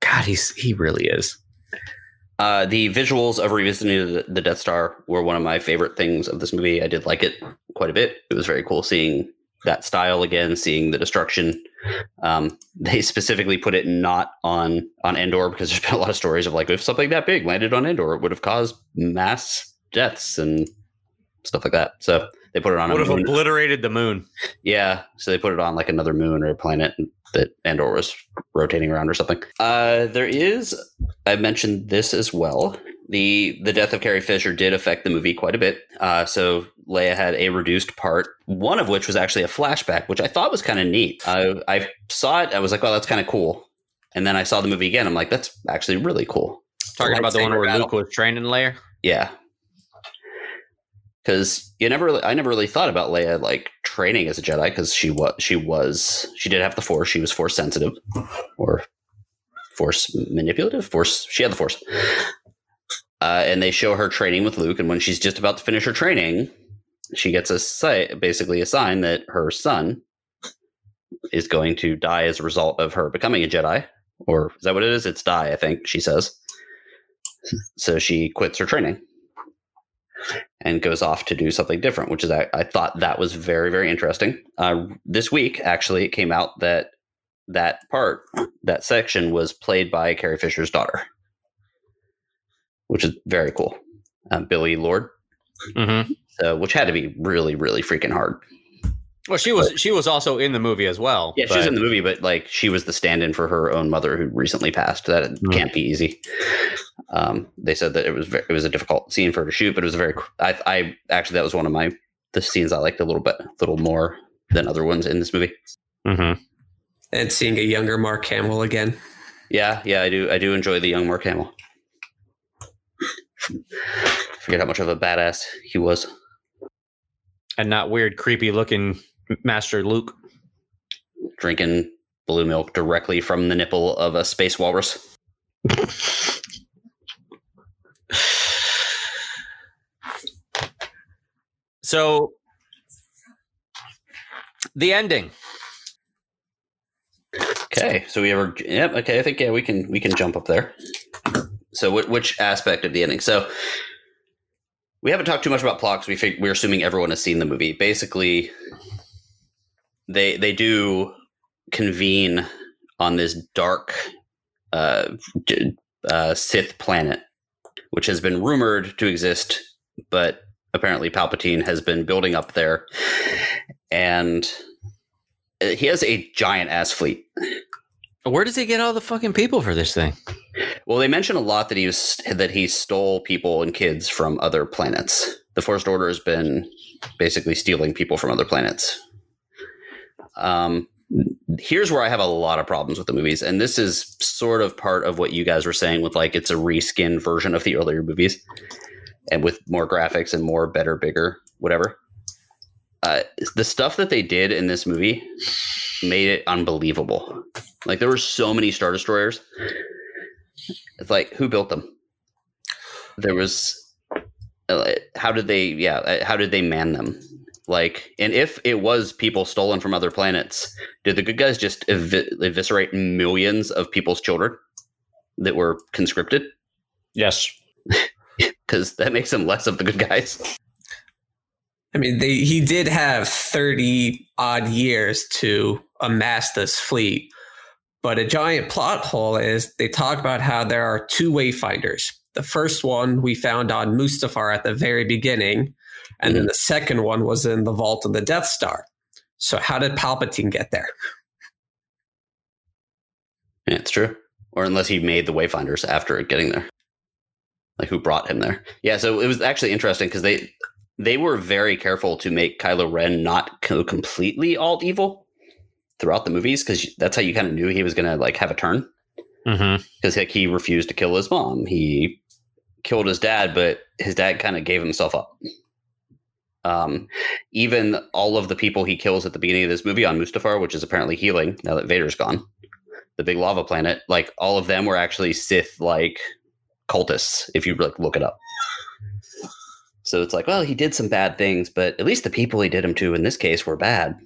God, he's he really is. Uh, the visuals of revisiting the, the Death Star were one of my favorite things of this movie. I did like it quite a bit. It was very cool seeing that style again, seeing the destruction. Um, they specifically put it not on on Endor because there's been a lot of stories of like if something that big landed on Endor, it would have caused mass deaths and stuff like that. So they put it on a Would have moon. obliterated the moon. Yeah, so they put it on like another moon or a planet that Endor was rotating around or something. Uh, there is, I mentioned this as well. The the death of Carrie Fisher did affect the movie quite a bit. Uh, so Leia had a reduced part, one of which was actually a flashback, which I thought was kind of neat. I, I saw it, I was like, "Oh, that's kind of cool." And then I saw the movie again. I'm like, "That's actually really cool." Talking about the one where battle. Luke was training Leia. Yeah. Because you never, I never really thought about Leia like training as a Jedi because she was, she was, she did have the Force. She was Force sensitive, or Force manipulative. Force, she had the Force. Uh, and they show her training with Luke, and when she's just about to finish her training, she gets a si- basically a sign that her son is going to die as a result of her becoming a Jedi. Or is that what it is? It's die, I think she says. So she quits her training and goes off to do something different, which is I, I thought that was very very interesting. Uh, this week, actually, it came out that that part that section was played by Carrie Fisher's daughter, which is very cool. Um, Billie Lourd, Mm-hmm. So which had to be really really freaking hard. Well, she was she was also in the movie as well. Yeah, she was in the movie, but like she was the stand-in for her own mother who recently passed. That Mm. can't be easy. Um, they said that it was very, it was a difficult scene for her to shoot, but it was a very. I, I actually that was one of my the scenes I liked a little bit, a little more than other ones in this movie. Mhm. And seeing a younger Mark Hamill again. Yeah, yeah, I do. I do enjoy the young Mark Hamill. forget how much of a badass he was. And not weird, creepy looking Master Luke. Drinking blue milk directly from the nipple of a space walrus. So the ending. Okay, so we ever? Yep. Okay, I think yeah, we can we can jump up there. So, which aspect of the ending? So, we haven't talked too much about plot because we fig- we're assuming everyone has seen the movie. Basically, they they do convene on this dark uh, uh, Sith planet, which has been rumored to exist, but apparently Palpatine has been building up there, and uh, he has a giant ass fleet. Where does he get all the fucking people for this thing? Well, they mention a lot that he was that he stole people and kids from other planets. The First Order has been basically stealing people from other planets. Um, here's where I have a lot of problems with the movies, and this is sort of part of what you guys were saying with like it's a reskin version of the earlier movies, and with more graphics and more better, bigger, whatever. Uh, the stuff that they did in this movie made it unbelievable. Like there were so many star destroyers. It's like who built them? There was uh, how did they yeah, uh, how did they man them? Like and if it was people stolen from other planets, did the good guys just evi- eviscerate millions of people's children that were conscripted? Yes. Cuz that makes them less of the good guys. I mean, they, he did have 30 odd years to amass this fleet. But a giant plot hole is they talk about how there are two wayfinders. The first one we found on Mustafar at the very beginning, and then mm-hmm. the second one was in the vault of the Death Star. So, how did Palpatine get there? Yeah, it's true. Or unless he made the Wayfinders after getting there. Like who brought him there? Yeah, so it was actually interesting because they they were very careful to make Kylo Ren not co- completely all evil throughout the movies because that's how you kind of knew he was going to like have a turn Mm-hmm. because like, he refused to kill his mom. He killed his dad, but his dad kind of gave himself up. Um, even all of the people he kills at the beginning of this movie on Mustafar, which is apparently healing now that Vader's gone, the big lava planet, like all of them were actually Sith like cultists. If you like look it up. So it's like, well, he did some bad things, but at least the people he did them to in this case were bad.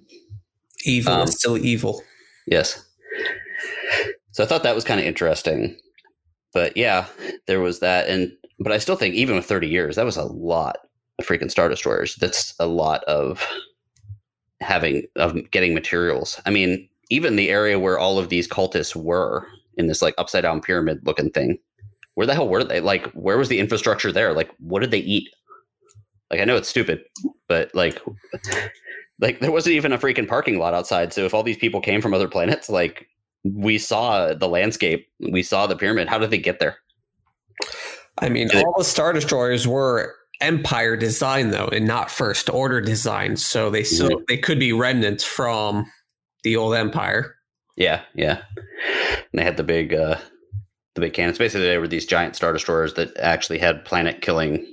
Evil Um, is still evil. Yes. So I thought that was kind of interesting. But yeah, there was that. And, but I still think even with 30 years, that was a lot of freaking Star Destroyers. That's a lot of having, of getting materials. I mean, even the area where all of these cultists were in this like upside down pyramid looking thing, where the hell were they? Like, where was the infrastructure there? Like, what did they eat? Like, I know it's stupid, but like, like there wasn't even a freaking parking lot outside. So if all these people came from other planets, like we saw the landscape, we saw the pyramid. How did they get there? I mean, all the Star Destroyers were Empire design, though, and not First Order design. So they still they could be remnants from the old Empire. Yeah, yeah. And they had the big, uh the big cannons. Basically, they were these giant star destroyers that actually had planet killing.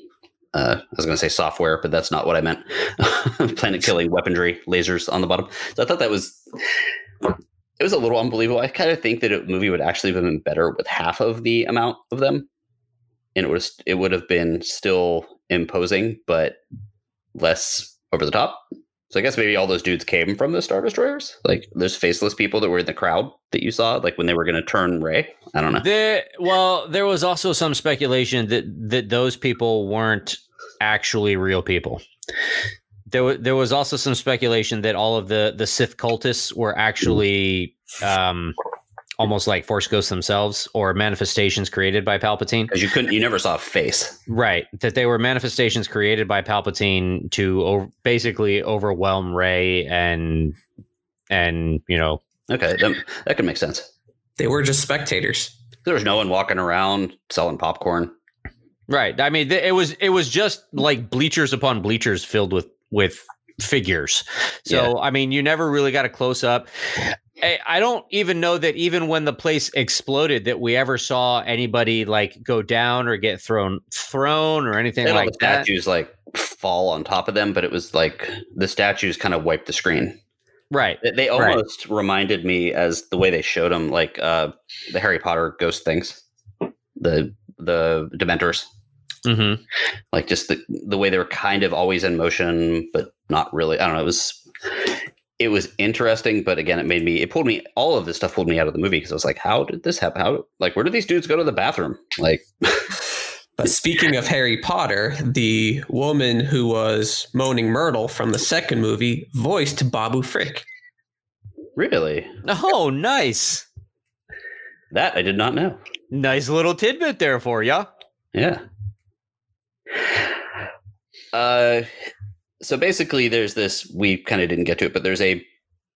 Uh, I was going to say software, but that's not what I meant. planet killing weaponry, lasers on the bottom. So I thought that was it was a little unbelievable. I kind of think that a movie would actually have been better with half of the amount of them, and it was it would have been still imposing, but less over the top. So I guess maybe all those dudes came from the Star Destroyers. Like those faceless people that were in the crowd that you saw, like when they were going to turn Rey. I don't know. There, well, there was also some speculation that that those people weren't actually real people. There, wa- there was also some speculation that all of the the Sith cultists were actually um, almost like Force ghosts themselves or manifestations created by Palpatine. Because you couldn't, you never saw a face. Right, that they were manifestations created by Palpatine to o- basically overwhelm Rey and and you know Okay, that, that could make sense. They were just spectators. There was no one walking around selling popcorn. Right. I mean, th- it was it was just like bleachers upon bleachers filled with with figures. So I mean, you never really got a close up. I, I don't even know that even when the place exploded that we ever saw anybody like go down or get thrown thrown or anything They had all like the that. statues like fall on top of them, but it was like the statues kind of wiped the screen. Right. They, they Right. almost reminded me as the way they showed them, like uh, the Harry Potter ghost things, the the Dementors, hmm like just the the way they were kind of always in motion, but not really. I don't know. It was it was interesting, but again, it made me it pulled me all of this stuff pulled me out of the movie because I was like, how did this happen? How like where did these dudes go to the bathroom? Like But speaking of Harry Potter, the woman who was Moaning Myrtle from the second movie voiced Babu Frick. really Oh, nice. that I did not know. Nice little tidbit there for ya. Yeah. Uh, so basically, there's this. We kind of didn't get to it, but there's a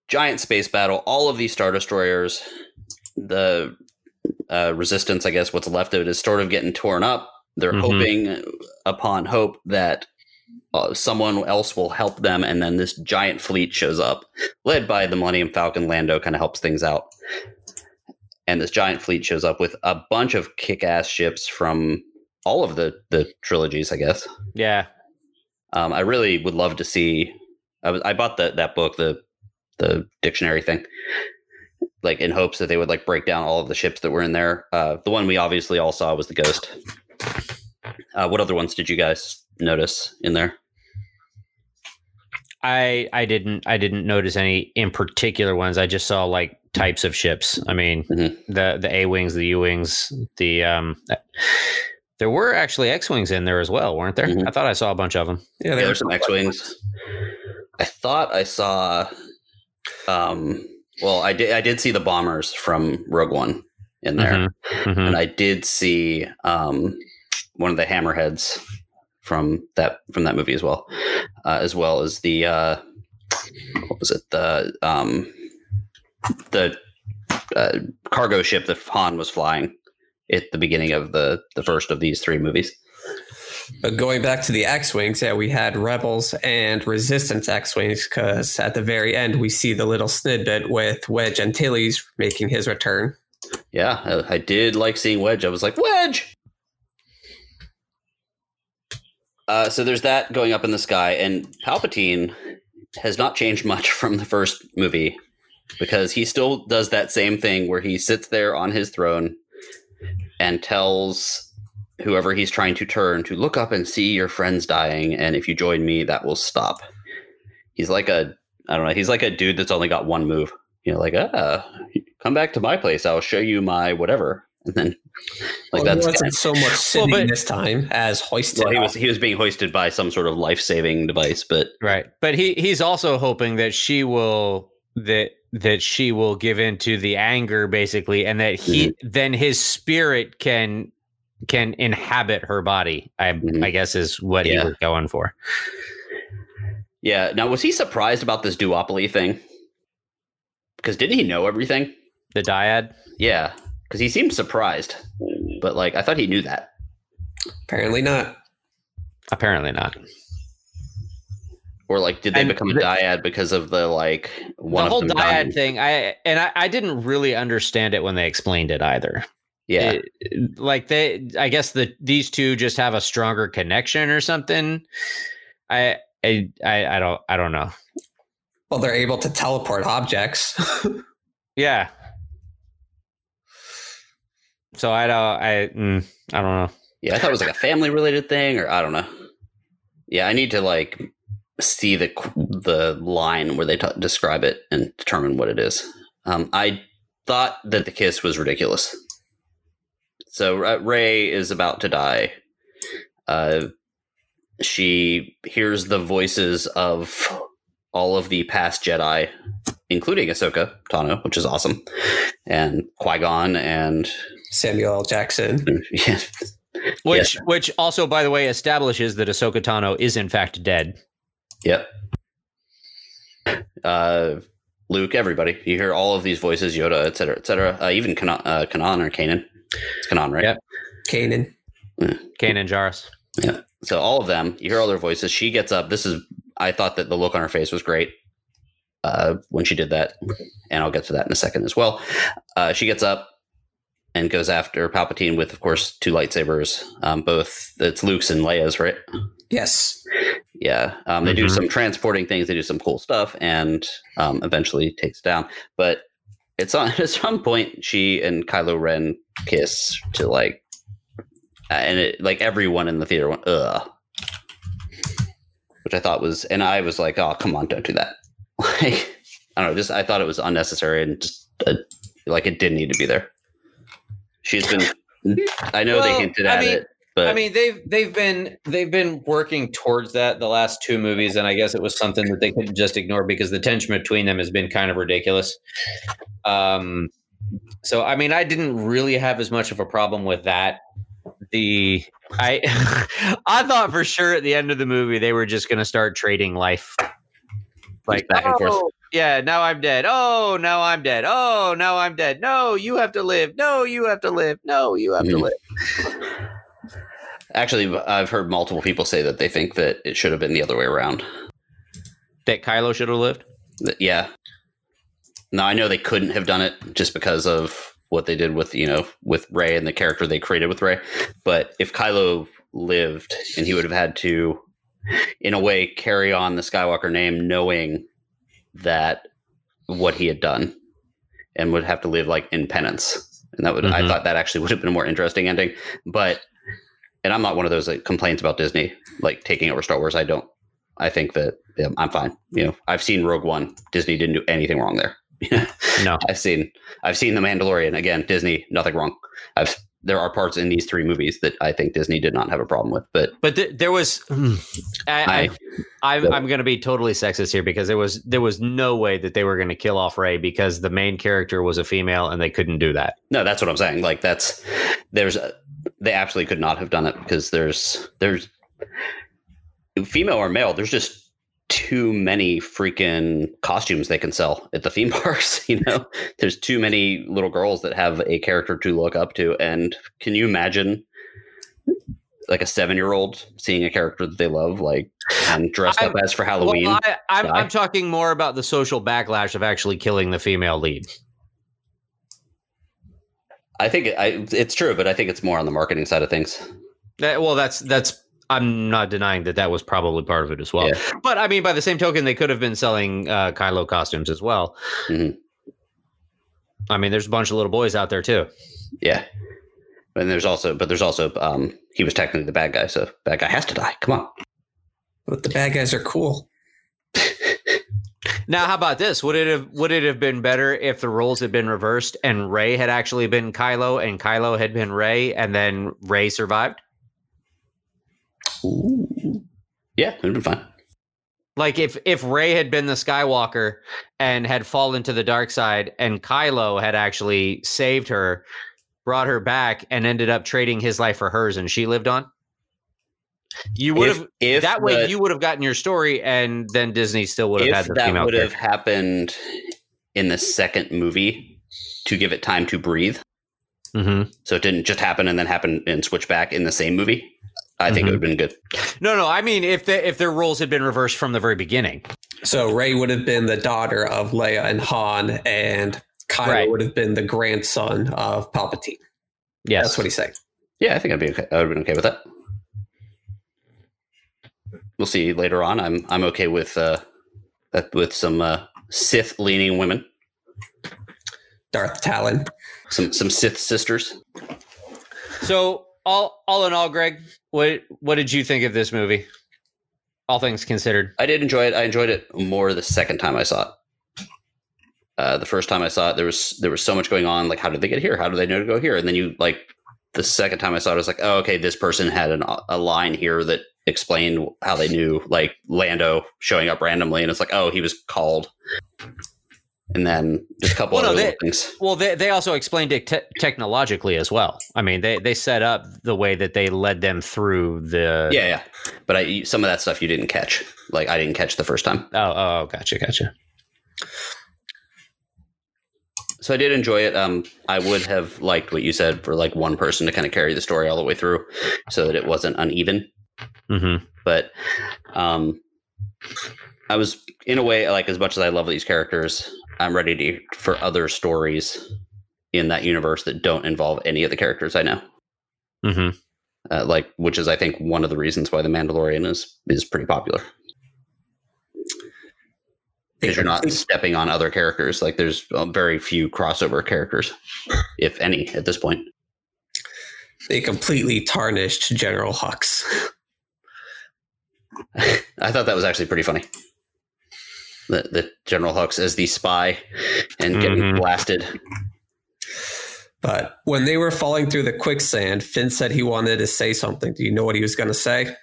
giant space battle. All of these star destroyers, the uh, resistance, I guess, what's left of it is sort of getting torn up. They're Mhm. hoping upon hope that uh, someone else will help them, and then this giant fleet shows up, led by the Millennium Falcon. Lando kind of helps things out, and this giant fleet shows up with a bunch of kick-ass ships from all of the the trilogies, I guess. Yeah. Um, I really would love to see. I, was, I bought the, that book, the the dictionary thing, like in hopes that they would like break down all of the ships that were in there. Uh, the one we obviously all saw was the Ghost. Uh, what other ones did you guys notice in there? I I didn't I didn't notice any in particular ones. I just saw like types of ships. I mean, Mhm. the the A wings, the U wings, the um. There were actually X wings in there as well, weren't there? Mhm. I thought I saw a bunch of them. Yeah, Yeah, there there's some X wings. I thought I saw. Um, well, I did. I did see the bombers from Rogue One in there. Mhm. Mhm. and I did see um, one of the hammerheads from that from that movie as well, uh, as well as the uh, what was it the um, the uh, cargo ship that Han was flying at the beginning of the the first of these three movies. But going back to the X Wings, yeah, we had Rebels and Resistance X Wings because at the very end we see the little snippet with Wedge Antilles making his return. Yeah, I, I did like seeing Wedge. I was like Wedge. Uh, so there's that going up in the sky, and Palpatine has not changed much from the first movie because he still does that same thing where he sits there on his throne and tells whoever he's trying to turn to look up and see your friends dying, and if you join me, that will stop. He's like a I don't know. He's like a dude that's only got one move. You know, like ah, come back to my place. I'll show you my whatever. And then, like well, he that's wasn't so much sitting but- this time as hoisted. well, he was he was being hoisted by some sort of life saving device, but Right. But he he's also hoping that she will that that she will give in to the anger basically and that he then his spirit can can inhabit her body. I Mhm. I guess is what he Yeah. was going for. yeah. Now, was he surprised about this duopoly thing? Because didn't he know everything? The dyad. Yeah, because he seemed surprised, but like I thought he knew that. Apparently not. Apparently not. Or like, did they And become a dyad because of the like one the whole of them dyad dying? thing, I and I, I didn't really understand it when they explained it either. Yeah, It- like they I guess the these two just have a stronger connection or something. I I I, I don't I don't know. Well, they're able to teleport objects. Yeah. So I don't I mm, I don't know. yeah. I thought it was like a family related thing, or I don't know. Yeah, I need to like see the the line where they t- describe it and determine what it is. Um, I thought that the kiss was ridiculous. So uh, Rey is about to die. Uh, she hears the voices of all of the past Jedi, including Ahsoka Tano, which is awesome, and Qui Gon, and Samuel L. Jackson. yeah, Which which also by the way establishes that Ahsoka Tano is in fact dead. Yep. Uh, Luke, everybody. You hear all of these voices, Yoda, et cetera, et cetera. Uh, even Kanan, uh, Kanan or Kanan. It's Kanan, right? Yep. Kanan. Kanan Jarrus. Yeah. So all of them, you hear all their voices. She gets up. This is, I thought that the look on her face was great. uh, when she did that, and I'll get to that in a second as well. Uh, she gets up and goes after Palpatine with, of course, two lightsabers. Um, both it's Luke's and Leia's, right? Yes. Yeah, um, they do Mhm. some transporting things. They do some cool stuff, and um, eventually takes it down. But it's on at some point she and Kylo Ren kiss to like, and it, like everyone in the theater went ugh, which I thought was, and I was like, oh come on, don't do that. Like I don't know, just I thought it was unnecessary and just uh, like it didn't need to be there. She's been, I know they Well, hinted I at mean- it, but I mean, they've they've been they've been working towards that the last two movies, and I guess it was something that they couldn't just ignore because the tension between them has been kind of ridiculous. Um, so I mean, I didn't really have as much of a problem with that. The I I thought for sure at the end of the movie they were just going to start trading life, like back and forth. "Oh, Yeah, now I'm dead. Oh, now I'm dead. Oh, now I'm dead. No, you have to live. No, you have to live. No, you have to Mhm. live. Actually, I've heard multiple people say that they think that it should have been the other way around. That Kylo should have lived. That- yeah. Now I know they couldn't have done it just because of what they did with you know with Rey and the character they created with Rey. But if Kylo lived, and he would have had to, in a way, carry on the Skywalker name, knowing that what he had done, and would have to live like in penance. And that would I Mhm. thought that actually would have been a more interesting ending. But and I'm not one of those that complains about Disney like taking over Star Wars. I don't. I think that yeah, I'm fine. You know, I've seen Rogue One. Disney didn't do anything wrong there. No. I've seen I've seen The Mandalorian. Again, Disney, nothing wrong. I've there are parts in these three movies that I think Disney did not have a problem with. But But th- there was, hmm, I, I, I, I'm, I'm going to be totally sexist here because there was there was no way that they were going to kill off Rey because the main character was a female and they couldn't do that. no, that's what I'm saying. Like that's there's a, they absolutely could not have done it because there's there's female or male. There's just too many freaking costumes they can sell at the theme parks. You know, there's too many little girls that have a character to look up to. And can you imagine like a seven year old seeing a character that they love, like and dressed up I'm- as for Halloween? Well, I, I'm. I'm talking more about the social backlash of actually killing the female lead. I think it, I, it's true, but I think it's more on the marketing side of things. That- well, that's that's. I'm not denying that that was probably part of it as well. Yeah. But I mean, by the same token, they could have been selling uh, Kylo costumes as well. Mhm. I mean, there's a bunch of little boys out there too. Yeah. And there's also, but there's also, um, he was technically the bad guy, so bad guy has to die. Come on. But the bad guys are cool. Now, how about this? Would it have would it have been better if the roles had been reversed and Rey had actually been Kylo and Kylo had been Rey, and then Rey survived? Yeah, it'd been fine. Like if if Rey had been the Skywalker and had fallen to the dark side, and Kylo had actually saved her, brought her back, and ended up trading his life for hers, and she lived on. You would If, have if that way. the- you would have gotten your story, and then Disney still would have had if the that female. would have happened in the second movie to give it time to breathe, Mhm. so it didn't just happen and then happen and switch back in the same movie. I think it Mhm. would have been good. No, no. I mean, if the, if their roles had been reversed from the very beginning. So Rey would have been the daughter of Leia and Han, and Kylo Right. would have been the grandson of Palpatine. Yes, That's what he's saying. Yeah, I think I'd be okay. I would have been okay with that. We'll see later on. I'm I'm okay with uh with some uh, Sith leaning women, Darth Talon. some some Sith sisters. So all all in all, Greg, what what did you think of this movie? All things considered. I did enjoy it. I enjoyed it more the second time I saw it. Uh, the first time I saw it, there was there was so much going on. Like, how did they get here? How do they know to go here? And then you like the second time I saw it, I was like, oh, okay, this person had an, a line here that explained how they knew, like Lando showing up randomly, and it's like, oh, he was called. And then just a couple Well, no, other they- things. Well, they they also explained it te- technologically as well. I mean, they they set up the way that they led them through the. Yeah, yeah. But I some of that stuff you didn't catch. Like I didn't catch the first time. Oh, oh, gotcha, gotcha. So I did enjoy it. Um, I would have liked what you said for like one person to kind of carry the story all the way through, so that it wasn't uneven. Mm-hmm. But um, I was in a way like as much as I love these characters, I'm ready to for other stories in that universe that don't involve any of the characters I know. Mm-hmm. Uh, like, which is I think one of the reasons why the Mandalorian is is pretty popular because you're not stepping on other characters. Like, there's uh, very few crossover characters, if any, at this point. They completely tarnished General Hux. I thought that was actually pretty funny. The, the General Hux as the spy and getting Mhm. blasted. But when they were falling through the quicksand, Finn said he wanted to say something. Do you know what he was going to say?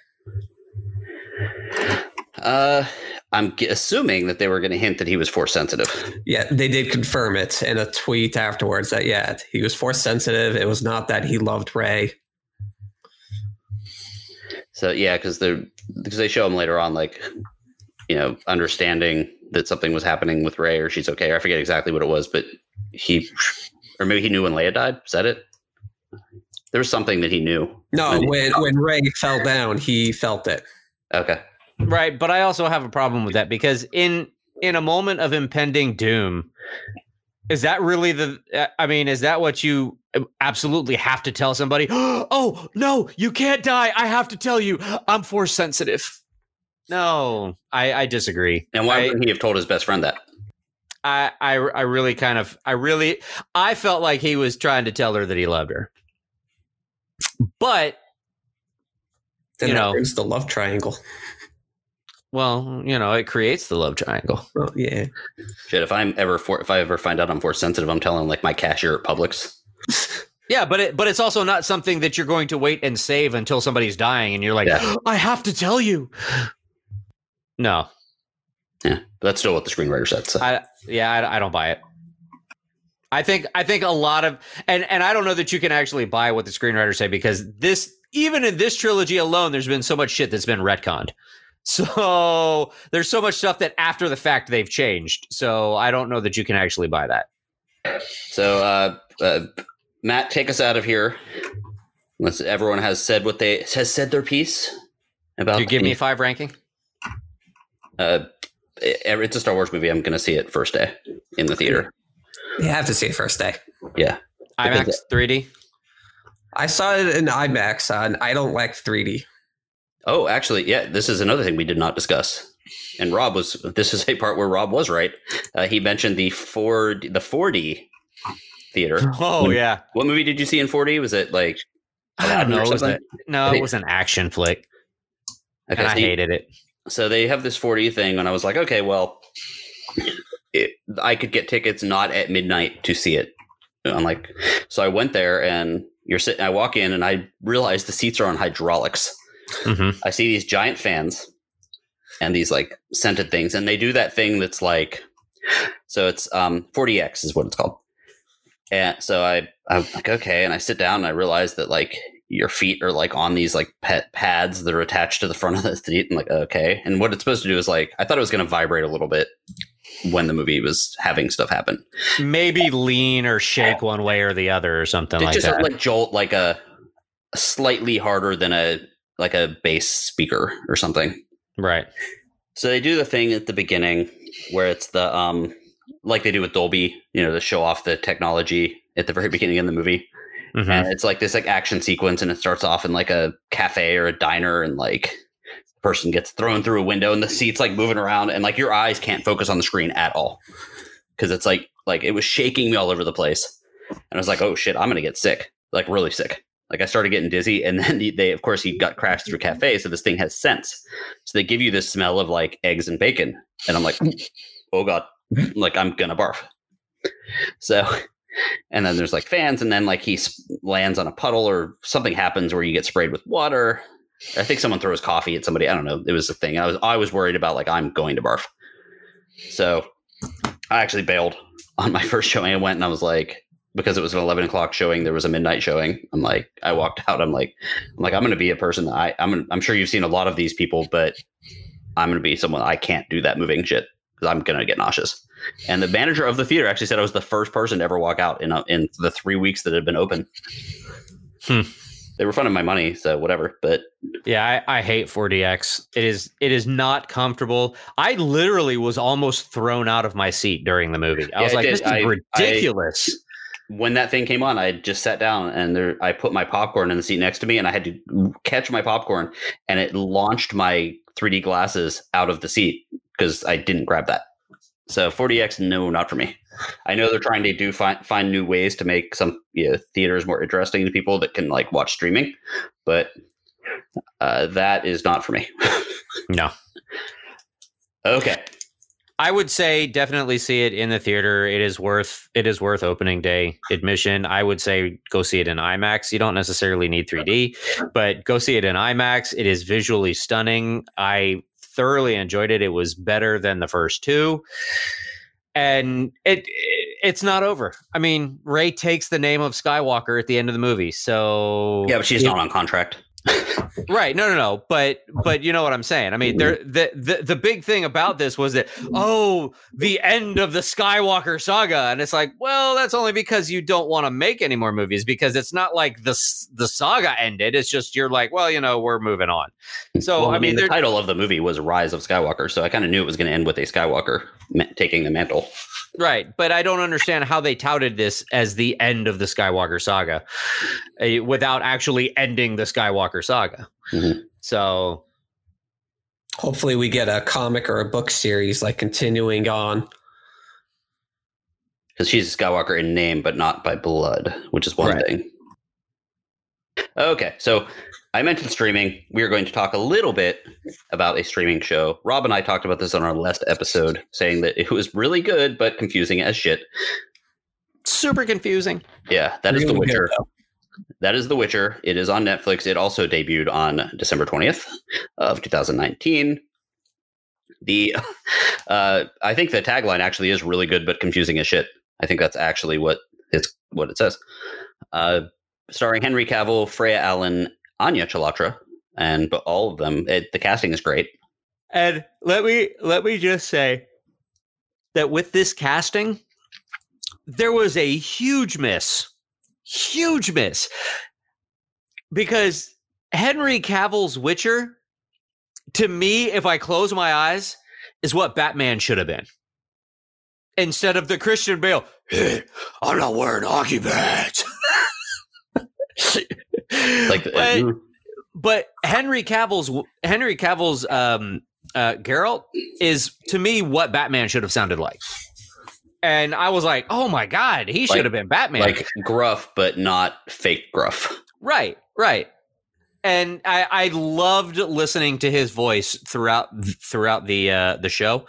Uh, I'm g- assuming that they were going to hint that he was force sensitive. Yeah, they did confirm it in a tweet afterwards that, yeah, he was force sensitive. It was not that he loved Rey. So yeah, because they because they show him later on, like you know, understanding that something was happening with Rey or she's okay. Or I forget exactly what it was, but he or maybe he knew when Leia died. Is that it? There was something that he knew. No, When- when, when Rey fell down, he felt it. Okay. Right, but I also have a problem with that because in in a moment of impending doom, is that really the? uh, I mean, is that what you absolutely have to tell somebody? Oh no, you can't die. I have to tell you, I'm force sensitive. No, I, I disagree. And why I- wouldn't he have told his best friend that? I, I I really kind of I really I felt like he was trying to tell her that he loved her. But Then You that know. brings the love triangle. Well, you know, it creates the love triangle. Well, yeah. Shit, if I'm ever for, if I ever find out I'm force sensitive, I'm telling like my cashier at Publix. Yeah, but it but it's also not something that you're going to wait and save until somebody's dying and you're like, Yeah. I have to tell you. No. Yeah, that's still what the screenwriter said. So. I yeah, I, I don't buy it. I think I think a lot of and and I don't know that you can actually buy what the screenwriters say because this even in this trilogy alone, there's been so much shit that's been retconned. So there's so much stuff that after the fact they've changed. So I don't know that you can actually buy that. So, uh, uh, Matt, take us out of here. Unless everyone has said what they has said their piece about. Do you give the- me a five ranking? Uh, it- it's a Star Wars movie. I'm going to see it first day in the theater. You have to see it first day. Yeah, IMAX Because- 3D. I saw it in IMAX, and I don't like 3D. Oh, actually, yeah. This is another thing we did not discuss. And Rob was. This is a part where Rob was right. Uh, he mentioned the four the 4D theater. Oh yeah. What movie did you see in 4D? Was it like I don't know. It was something? a, no, it was an action flick, Okay, and I so you- hated it. so they have this 4D thing, and I was like, okay, well, it, I could get tickets not at midnight to see it. I'm like, so I went there, and you're sitting. I walk in, and I realize the seats are on hydraulics. Mhm. I see these giant fans and these like scented things, and they do that thing that's like, so it's um 4DX is what it's called. And so I I'm like okay, and I sit down and I realize that like your feet are like on these like pet pads that are attached to the front of the seat. I'm like okay, and what it's supposed to do is like I thought it was going to vibrate a little bit when the movie was having stuff happen. Maybe lean or shake one way or the other or something It like just that. Just like jolt like a slightly harder than a like a bass speaker or something. right. So they do the thing at the beginning where it's the um like they do with Dolby, you know, to show off the technology at the very beginning of the movie. Mhm. And it's like this like action sequence and it starts off in like a cafe or a diner and like the person gets thrown through a window and the seats like moving around and like your eyes can't focus on the screen at all. Cause it's like like it was shaking me all over the place. And I was like, oh shit, I'm gonna get sick. Like really sick. Like I started getting dizzy, and then they, of course, he got crashed through mm-hmm. cafe, so this thing has sense. So they give you this smell of like eggs and bacon, and I'm like, mm. oh god, like I'm gonna barf. So, and then there's like fans, and then like he lands on a puddle or something happens where you get sprayed with water. I think someone throws coffee at somebody. I don't know. It was a thing. I was I was worried about like I'm going to barf. So I actually bailed on my first showing. I went and I was like, because it was an 11 o'clock showing, there was a midnight showing. I'm like, I walked out. I'm like, I'm like, I'm going to be a person that I, I'm, gonna- I'm sure you've seen a lot of these people, but I'm going to be someone I can't do that moving shit because I'm going to get nauseous. And the manager of the theater actually said I was the first person to ever walk out in a, in the three weeks that had been open. Hmm. They were funding my money, so whatever. But Yeah, I, I hate 4DX. It is it is not comfortable. I literally was almost thrown out of my seat during the movie. I Yeah, was like, did. this is I- I- ridiculous. When that thing came on, I just sat down and there, I put my popcorn in the seat next to me, and I had to catch my popcorn, and it launched my 3D glasses out of the seat because I didn't grab that. So 4DX, no, not for me. I know they're trying to do find find new ways to make some you know, theaters more interesting to people that can like watch streaming, but uh, that is not for me. no. okay, I would say definitely see it in the theater. It is worth it is worth opening day admission. I would say go see it in IMAX. You don't necessarily need 3D, but go see it in IMAX. It is visually stunning. I thoroughly enjoyed it. It was better than the first two. And it it's not over. I mean, Rey takes the name of Skywalker at the end of the movie. So yeah, but she's it- not on contract. Right. No, no, no. But but you know what I'm saying. I mean, there mm-hmm. the, the the big thing about this was that oh, the end of the Skywalker saga, and it's like, well, that's only because you don't want to make any more movies because it's not like the the saga ended. It's just you're like, well, you know, we're moving on. So Well, I mean, the title of the movie was Rise of Skywalker, so I kind of knew it was going to end with a Skywalker ma- taking the mantle. Right. But I don't understand how they touted this as the end of the Skywalker saga uh, without actually ending the Skywalker saga. Mhm. So Hopefully, we get a comic or a book series like continuing on. because she's a Skywalker in name, but not by blood, which is one Right. thing. Okay, so I mentioned streaming. We are going to talk a little bit about a streaming show. Rob and I talked about this on our last episode, saying that it was really good but confusing as shit. super confusing. Yeah, that is The Really good, Witcher. though. That is The Witcher. It is on Netflix. It also debuted on December 20th of 2019. The uh, I think the tagline actually is really good but confusing as shit. I think that's actually what it's what it says. Uh, starring Henry Cavill, Freya Allan, Anya Chalotra, and but all of them. It, the casting is great. And let me let me just say that with this casting, there was a huge miss. Huge miss. Because Henry Cavill's Witcher, to me, if I close my eyes, is what Batman should have been. Instead of the Christian Bale, "Hey, I'm not wearing hockey pads. Like But- uh, but Henry Cavill's Henry Cavill's um, uh, Geralt is to me what Batman should have sounded like, and I was like, oh my god, he should Like- have been Batman. like gruff but not fake gruff. right, right. And I, I loved listening to his voice throughout throughout the uh, the show.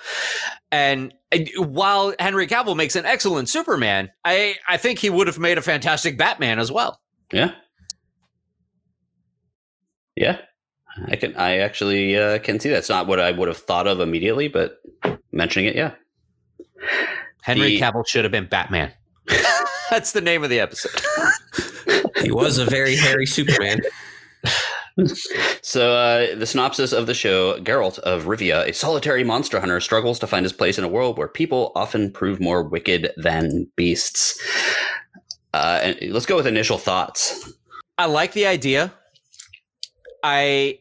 And while Henry Cavill makes an excellent Superman, I I think he would have made a fantastic Batman as well. Yeah. Yeah. I can I actually uh, can see that's not what I would have thought of immediately, but mentioning it, yeah. Henry The- Cavill should have been Batman. That's the name of the episode. He was a very hairy Superman. So uh, the synopsis of the show: Geralt of Rivia, a solitary monster hunter, struggles to find his place in a world where people often prove more wicked than beasts. Uh, and let's go with initial thoughts. I like the idea. I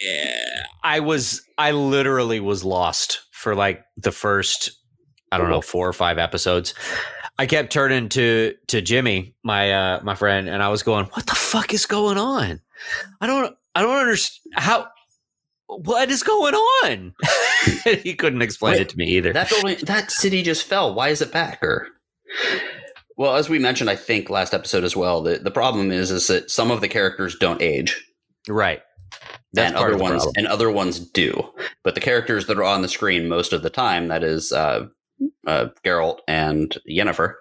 yeah, I was I literally was lost for like the first I don't know four or five episodes. I kept turning to to Jimmy, my uh my friend, and I was going, "What the fuck is going on? I don't I don't understand how what is going on." he couldn't explain Wait, it to me either. That building, that city just fell. Why is it back? Or well, as we mentioned, I think last episode as well. The the problem is is that some of the characters don't age. right. That's and other ones problem. and other ones do. But the characters that are on the screen most of the time, that is uh, uh, Geralt and Yennefer,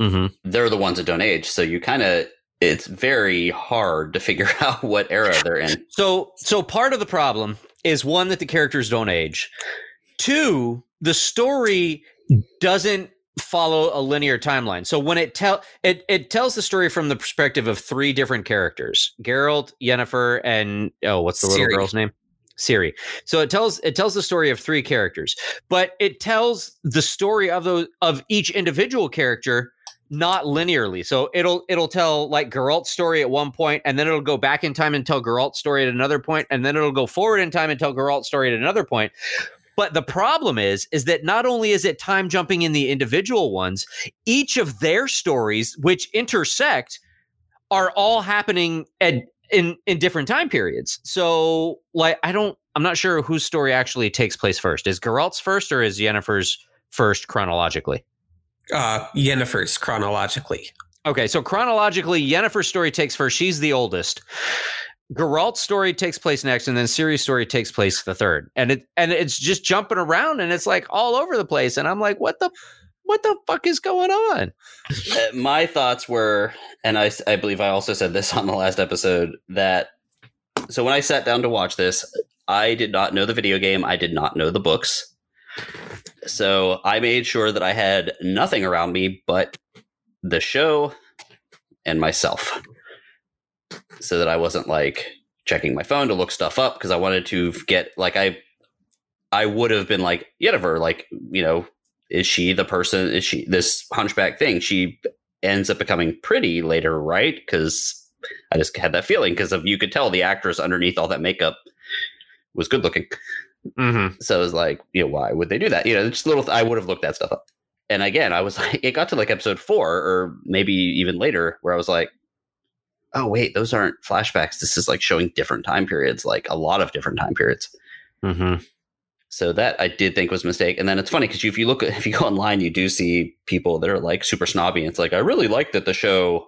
hmm they're the ones that don't age. So you kind of it's very hard to figure out what era they're in. So so part of the problem is one that the characters don't age. Two, the story doesn't follow a linear timeline. So when it tell it it tells the story from the perspective of three different characters. Geralt, Yennefer, and oh, what's the little girl's name? Ciri. So it tells it tells the story of three characters, but it tells the story of those of each individual character not linearly. So it'll it'll tell like Geralt's story at one point, and then it'll go back in time and tell Geralt's story at another point, and then it'll go forward in time and tell Geralt's story at another point. But the problem is, is that not only is it time jumping in the individual ones, each of their stories, which intersect, are all happening at in in different time periods. So, like, I don't, I'm not sure whose story actually takes place first. Is Geralt's first or is Yennefer's first chronologically? Uh, Yennefer's chronologically. Okay, so chronologically, Yennefer's story takes first. She's the oldest. Geralt's story takes place next, and then Ciri's story takes place the third. And it and it's just jumping around, and it's like all over the place. And I'm like, what the what the fuck is going on? Uh, my thoughts were, and I, I believe I also said this on the last episode, that so when I sat down to watch this, I did not know the video game, I did not know the books. So I made sure that I had nothing around me but the show and myself. So that I wasn't like checking my phone to look stuff up because I wanted to get like I I would have been like Yennefer, like, you know, is she the person is she this hunchback thing? She ends up becoming pretty later right? Because i just had that feeling because of you could tell the actress underneath all that makeup was good looking. Mm-hmm. so it was like you know why would they do that? You know it's just little i would have looked that stuff up. And again i was like it got to like episode four or maybe even later where i was like oh wait those aren't flashbacks this is like showing different time periods like a lot of different time periods Mm-hmm. so that I did think was a mistake. And then it's funny because if you look at, if you go online, you do see people that are like super snobby. And it's like, I really like that the show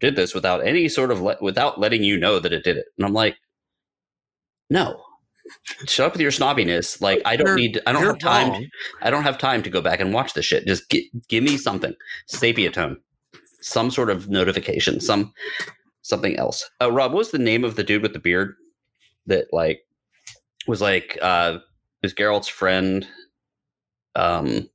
did this without any sort of, le- without letting you know that it did it. And I'm like, no, shut up with your snobbiness. Like, I don't You're- need, I don't have time. wrong. I don't have time to go back and watch this shit. Just gi- give me something, sepia tone, some sort of notification, some, something else. Uh, Rob, what was the name of the dude with the beard that like was like, uh, was Geralt's friend. Um,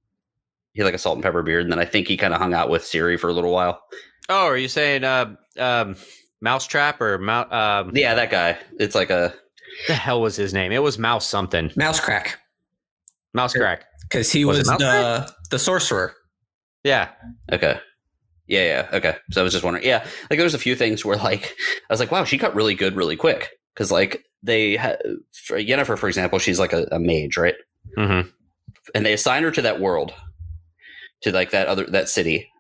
he had like a salt and pepper beard, and then I think he kind of hung out with Ciri for a little while. Oh, are you saying uh, um, Mousetrap or Mouse? Um, Yeah, that guy. It's like a the hell was his name? It was Mouse something. Mouse crack. Mouse crack. Because he Was was, the the sorcerer. Yeah. okay. Yeah, yeah, okay. So I was just wondering. Yeah, like there's a few things where like I was like, wow, she got really good really quick because like they ha- for Yennefer, for example, she's like a, a mage, right? Mm-hmm. and they assign her to that world to like that other that city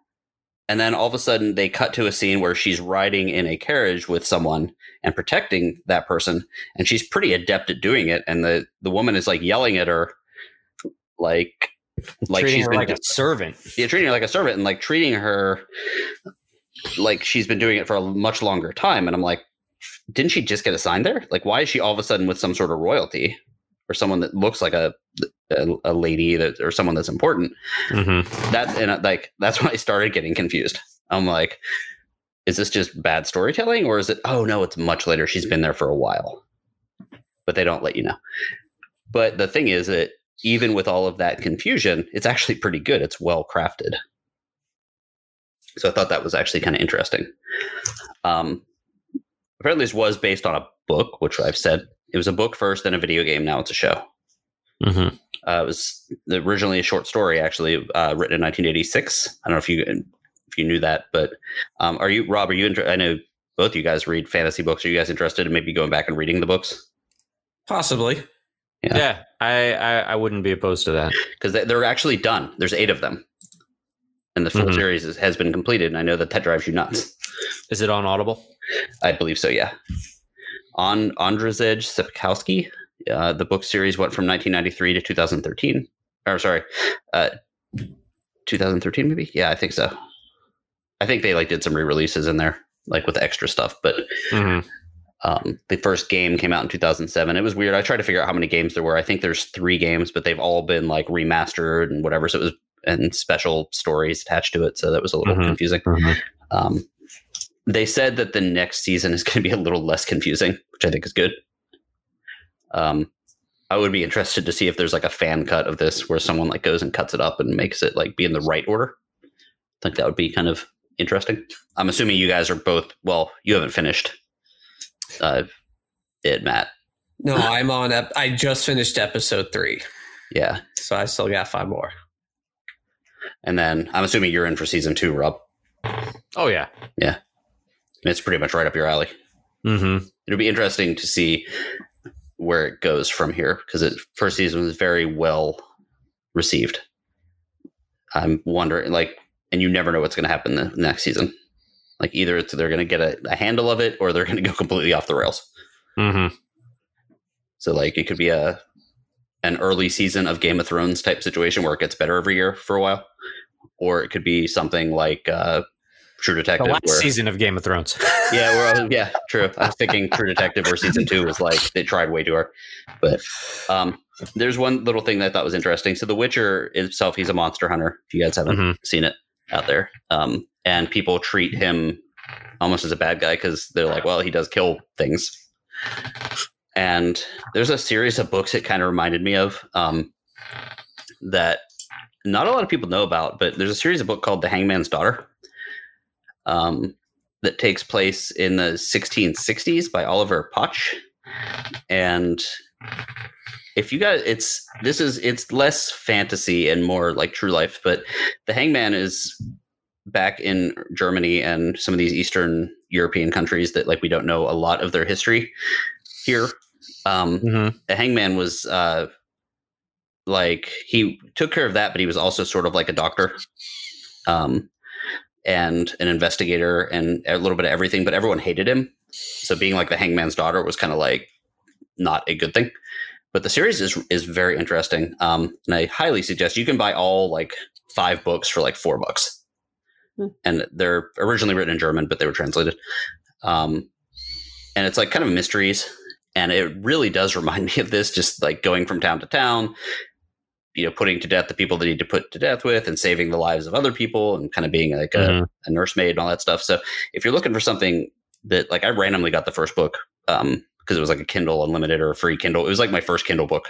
and then all of a sudden they cut to a scene where she's riding in a carriage with someone and protecting that person and she's pretty adept at doing it and the the woman is like yelling at her like like Treating she's been like a servant. yeah, treating her like a servant and like treating her like she's been doing it for a much longer time. And i'm like didn't she just get assigned there? Like why is she all of a sudden with some sort of royalty or someone that looks like a a, a lady that or someone that's important? Mm-hmm. that's and uh, like that's when i started getting confused. I'm like is this just bad storytelling or is it oh no it's much later. She's been there for a while. But they don't let you know. But the thing is that even with all of that confusion it's actually pretty good it's well crafted so i thought that was actually kind of interesting um apparently this was based on a book which i've said it was a book first then a video game now it's a show Mm-hmm. uh, it was originally a short story, actually uh, written in 1986. I don't know if you if you knew that, but um, are you Rob? Are you? Inter- I know both you guys read fantasy books. Are you guys interested in maybe going back and reading the books Possibly. Yeah. Yeah, I, I I wouldn't be opposed to that. because they, they're actually done? There's eight of them, and the full Mhm. series is, has been completed. And I know that that drives you nuts. Is it on Audible? I believe so. Yeah. On Andrzej Sapkowski, uh, the book series went from 1993 to 2013. Or sorry, uh, 2013 maybe. Yeah, I think so. I think they like did some re-releases in there, like with extra stuff. But Mm-hmm. Um, the first game came out in 2007. It was weird. I tried to figure out how many games there were. I think there's three games, but they've all been like remastered and whatever. So it was and special stories attached to it. So that was a little Mhm. confusing. Um, they said that the next season is going to be a little less confusing, which I think is good. Um, I would be interested to see if there's like a fan cut of this where someone like goes and cuts it up and makes it like be in the right order. I think that would be kind of interesting. I'm assuming you guys are both. Well, you haven't finished. Uh, it, Matt. No, I'm on. Ep- I just finished episode three, Yeah, so I still got five more. and then I'm assuming you're in for season two, Rob. Oh yeah. Yeah. It's pretty much right up your alley. Mm-hmm. It'll be interesting to see where it goes from here because it first season was very well received. I'm wondering, like, and you never know what's going to happen the next season. Like, either it's they're going to get a, a handle of it or they're going to go completely off the rails. Mm-hmm. So, like, it could be a an early season of Game of Thrones type situation where it gets better every year for a while, or it could be something like uh, True The Detective. last where, season of Game of Thrones. yeah, where I was, yeah, true. I was thinking True Detective or season two was like they tried way too hard. But um, there's one little thing that I thought was interesting. So The Witcher itself, he's a monster hunter. If you guys haven't Mhm. seen it out there, um, and people treat him almost as a bad guy because they're like, well, he does kill things. And there's a series of books it kind of reminded me of um, that not a lot of people know about, but there's a series of book called The Hangman's Daughter um, that takes place in the 1660s by Oliver Pötzsch. And if you guys, it's this is it's less fantasy and more like true life, but the Hangman is back in Germany and some of these Eastern European countries that like we don't know a lot of their history here. Um, Mm-hmm. the hangman was uh like he took care of that but he was also sort of like a doctor um and an investigator and a little bit of everything but everyone hated him so being like the hangman's daughter was kind of like not a good thing but the series is is very interesting um and i highly suggest you can buy all like five books for like four bucks. And they're originally written in german but they were translated. Um and it's like kind of mysteries. And it really does remind me of this just like going from town to town you know putting to death the people that need to put to death with and saving the lives of other people and kind of being like a, Mhm. a nursemaid and all that stuff. So if you're looking for something that like i randomly got the first book um because it was like a kindle unlimited or a free kindle. It was like my first kindle book.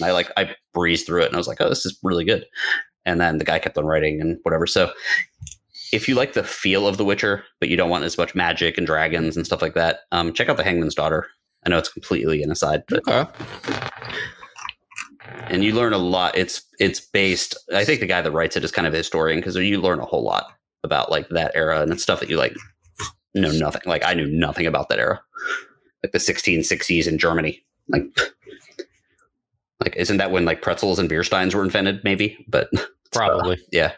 And i like i breezed through it and i was like oh this is really good. And then the guy kept on writing and whatever. So if you like the feel of the witcher but you don't want as much magic and dragons and stuff like that um check out the hangman's daughter I know it's completely an aside, but Okay. and you learn a lot. It's it's based. I think the guy that writes it is kind of a historian because you learn a whole lot about like that era and it's stuff that you like know nothing. Like I knew nothing about that era, like the 1660s in Germany. Like, like isn't that when like pretzels and beer steins were invented? Maybe, but Probably. yeah.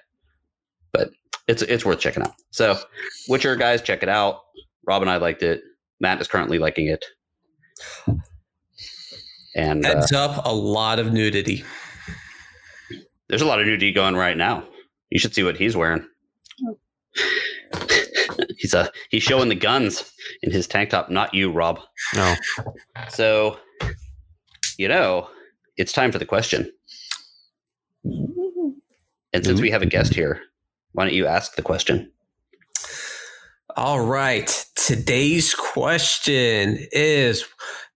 But it's it's worth checking out. So, Witcher guys, check it out. Rob and I liked it. Matt is currently liking it. And uh, up, a lot of nudity. there's a lot of nudity going right now. You should see what he's wearing. he's uh he's showing the guns in his tank top, not you, Rob. No. So, you know, it's time for the question. And since we have a guest here, why don't you ask the question? All right. Today's question is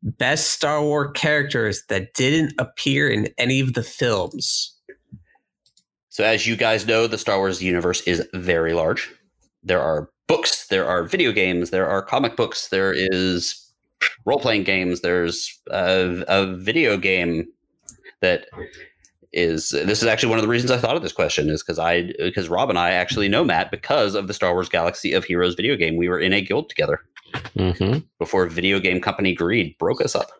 best Star Wars characters that didn't appear in any of the films. So, as you guys know, the Star Wars universe is very large. There are books, there are video games, there are comic books, there is role playing games, there's a, a video game that is. This is actually one of the reasons I thought of this question is because I because Rob and I actually know Matt because of the Star Wars Galaxy of Heroes video game. We were in a guild together Mm-hmm. before video game company Greed broke us up.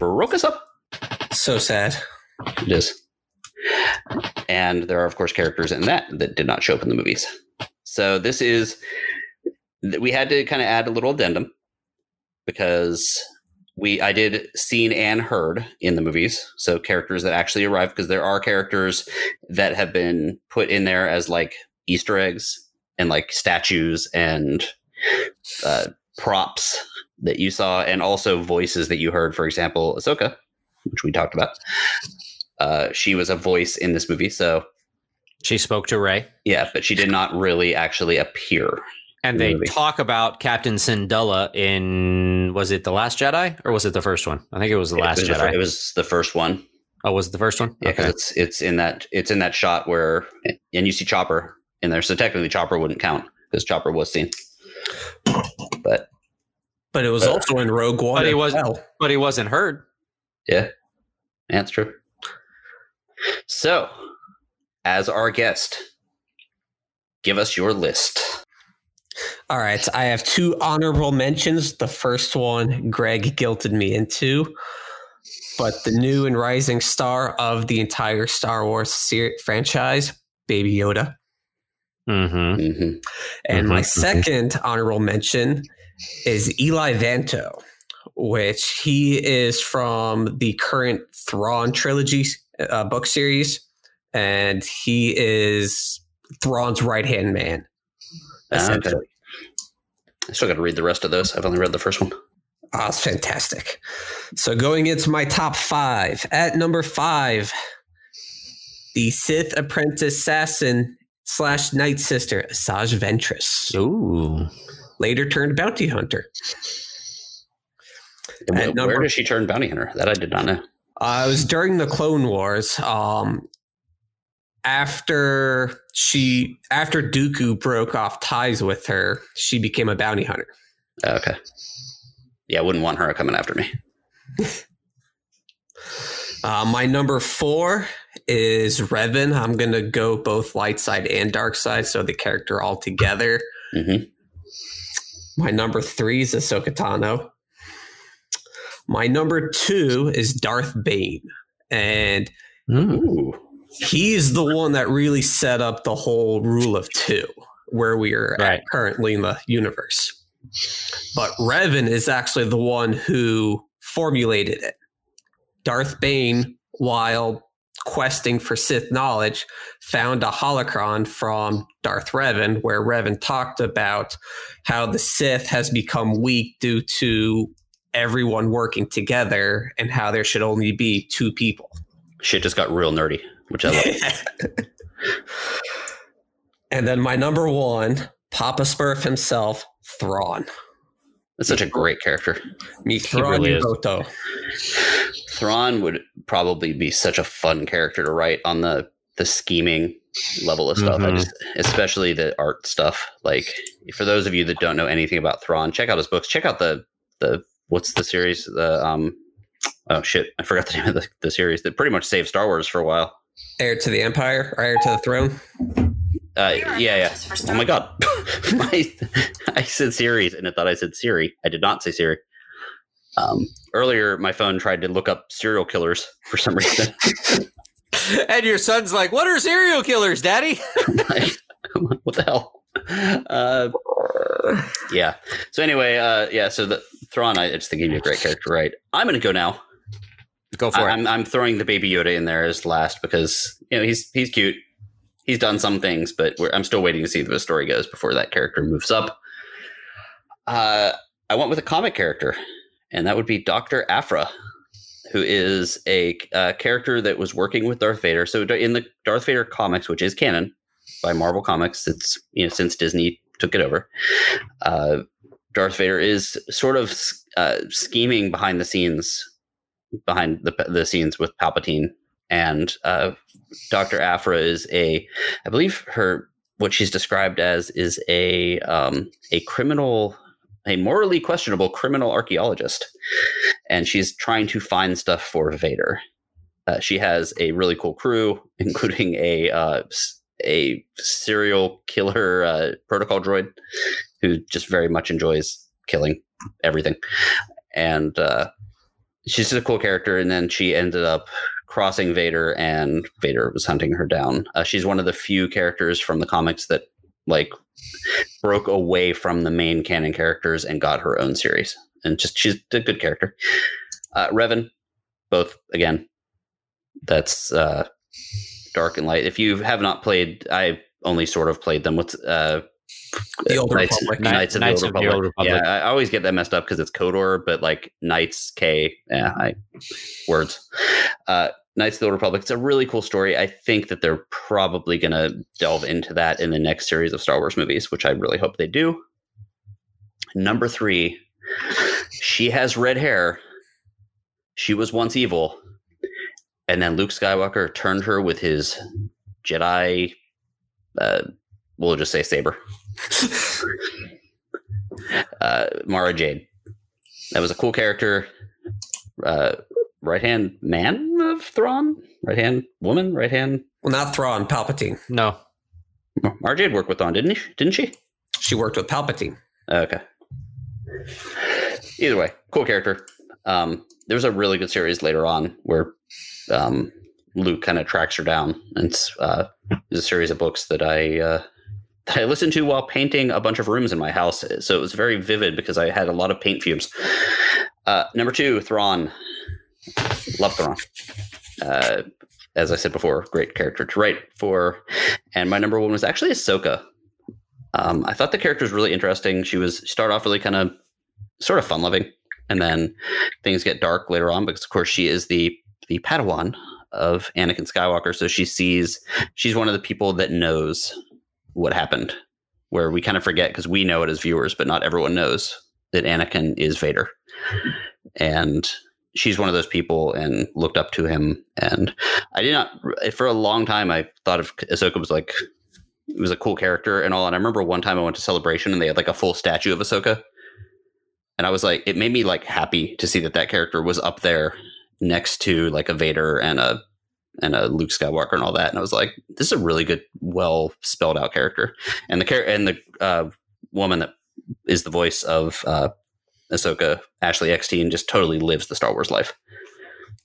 Broke us up. So sad. It is. And there are, of course, characters in that that did not show up in the movies. So this is, we had to kind of add a little addendum because we, I did seen and heard in the movies. So characters that actually arrived because there are characters that have been put in there as like Easter eggs and like statues and uh, props that you saw, and also voices that you heard. For example, Ahsoka, which we talked about uh, she was a voice in this movie. So She spoke to Rey, yeah, but she did not really actually appear. And they Movie. talk about Captain Syndulla in was it the Last Jedi or was it the first one? I think it was the Last it, was the, Jedi. fir- it was the first one. oh, was it the first one? Yeah, because it's it's in that it's in that shot where and you see Chopper in there. So technically, Chopper wouldn't count because Chopper was seen. But But it was Uh, also in Rogue One. but he was- well. but he wasn't heard. yeah, yeah, that's true. So, as our guest, give us your list. All right, I have two honorable mentions. The first one, Greg guilted me into, but the new and rising star of the entire Star Wars ser- franchise, Baby Yoda. Mm-hmm. hmm And my Mhm, mhm. second honorable mention is Eli Vanto, which he is from the current Thrawn trilogy uh, book series, and he is Thrawn's right hand man. Ah, okay. I still got to read the rest of those. I've only read the first one. Oh, it's fantastic. So going into my top five. At number five, the Sith apprentice assassin slash night sister, Asajj Ventress, Ooh. later turned bounty hunter. And At wh- number- Where does she turn bounty hunter? That I did not know. Uh, it was during the Clone Wars. Um, after she, after Dooku broke off ties with her, she became a bounty hunter. Oh, okay. Yeah, I wouldn't want her coming after me. Uh, my number four is Revan. I'm going to go both light side and dark side, so the character all together. hmm My number three is Ahsoka Tano. My number two is Darth Bane. And Ooh. He's the one that really set up the whole rule of two, where we are Right. at currently in the universe. But Revan is actually the one who formulated it. Darth Bane, while questing for Sith knowledge, found a holocron from Darth Revan, where Revan talked about how the Sith has become weak due to everyone working together and how there should only be two people. Shit just got real nerdy, which I love. and then my number one, Papa Smurf himself, Thrawn. That's such a great character. Me Thrawn really is. Yugoto. Thrawn would probably be such a fun character to write on the the scheming level of stuff. I Mhm. just, especially the art stuff. Like for those of you that don't know anything about Thrawn, check out his books. Check out the the what's the series? The um oh shit, I forgot the name of the, the series that pretty much saved Star Wars for a while. Heir to the Empire, or heir to the throne. Uh, yeah, yeah. Oh my god, my, I said series and I thought I said Siri. I did not say Siri. Um, earlier, my phone tried to look up serial killers for some reason. And your son's like, "What are serial killers, Daddy?" Like, what the hell? Uh, yeah. So anyway, uh, yeah. So the Thrawn, I just think he'd be a great character, right? I'm going to go now. Go for I, it. I'm I'm throwing the baby Yoda in there as last because you know he's he's cute. He's done some things, but we're, I'm still waiting to see where the story goes before that character moves up. Uh, I went with a comic character, and that would be Doctor Aphra, who is a uh, character that was working with Darth Vader. So in the Darth Vader comics, which is canon by Marvel Comics, it's you know since Disney took it over. Uh, Darth Vader is sort of uh, scheming behind the scenes behind the the scenes with Palpatine, and uh, Doctor Aphra is a, I believe her what she's described as is a um, a criminal, a morally questionable criminal archaeologist, and she's trying to find stuff for Vader. Uh, she has a really cool crew, including a uh, a serial killer uh, protocol droid who just very much enjoys killing everything, and. She's just a cool character and then she ended up crossing vader and vader was hunting her down. Uh, she's one of the few characters from the comics that like broke away from the main canon characters and got her own series. And just she's a good character. Uh, revan both again that's uh, dark and light. If you have not played i only sort of played them with uh, The Old Knights, Republic. Knights of, Knights the, of the Old Old Republic. Republic. Yeah, I always get that messed up because it's KOTOR, but like Knights K, yeah, I words. Uh, Knights of the Old Republic. It's a really cool story. I think that they're probably going to delve into that in the next series of Star Wars movies, which I really hope they do. Number three, she has red hair. She was once evil, and then Luke Skywalker turned her with his Jedi. Uh, we'll just say saber. Uh, Mara Jade. That was a cool character. Uh, right hand man of Thrawn, right hand woman, right hand. Well, not Thrawn, Palpatine. no. Mara Jade worked with Thrawn, didn't she? Didn't she? She worked with Palpatine. Okay. Either way, cool character. Um, there's a really good series later on where um, Luke kind of tracks her down, and it's, uh, it's a series of books that I uh, that I listened to while painting a bunch of rooms in my house. So it was very vivid because I had a lot of paint fumes. Uh, number two, Thrawn. Love Thrawn. Uh, as I said before, great character to write for. And my number one was actually Ahsoka. Um, I thought the character was really interesting. She was start off really kind of sort of fun loving, and then things get dark later on because of course she is the the Padawan of Anakin Skywalker. So she sees she's one of the people that knows what happened. Where we kind of forget because we know it as viewers, but not everyone knows that Anakin is Vader, and she's one of those people and looked up to him. And I did not for a long time. I thought of Ahsoka was like it was a cool character and all. And I remember one time I went to Celebration and they had like a full statue of Ahsoka, and I was like, it made me like happy to see that that character was up there next to like a Vader and a and a Luke Skywalker and all that. And I was like, this is a really good, well spelled out character. And the char- and the uh, woman that is the voice of uh, Ahsoka, Ashley Eckstein, just totally lives the Star Wars life.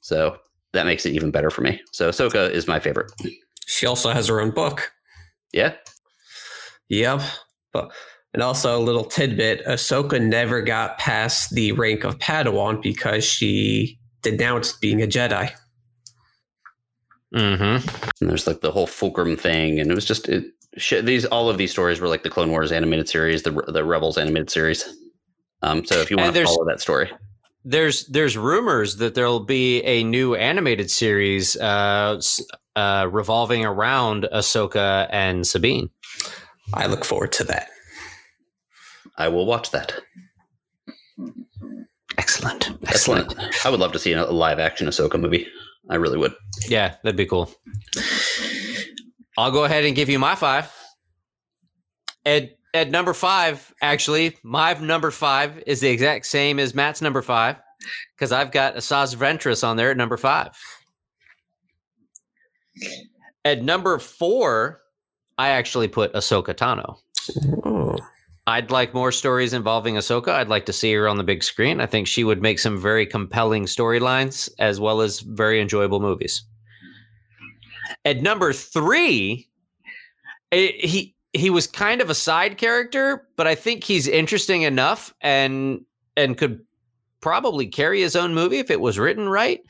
So that makes it even better for me. So Ahsoka is my favorite. She also has her own book. Yeah. Yep. But and also a little tidbit: Ahsoka never got past the rank of Padawan because she denounced being a Jedi. Mm-hmm. And there's like the whole Fulcrum thing, and it was just it, sh- these. All of these stories were like the Clone Wars animated series, the the Rebels animated series. Um, so if you want to there's- follow that story, There's there's rumors that there'll be a new animated series uh, uh, revolving around Ahsoka and Sabine. I look forward to that. I will watch that. Excellent. Excellent. I would love to see a live action Ahsoka movie. I really would. Yeah, that'd be cool. I'll go ahead and give you my five. At at number five, actually, my number five is the exact same as Matt's number five because I've got Asajj Ventress on there at number five. At number four, I actually put Ahsoka Tano. Oh, I'd like more stories involving Ahsoka. I'd like to see her on the big screen. I think she would make some very compelling storylines as well as very enjoyable movies. At number three, eh, he he was kind of a side character, but I think he's interesting enough and and could probably carry his own movie if it was written right.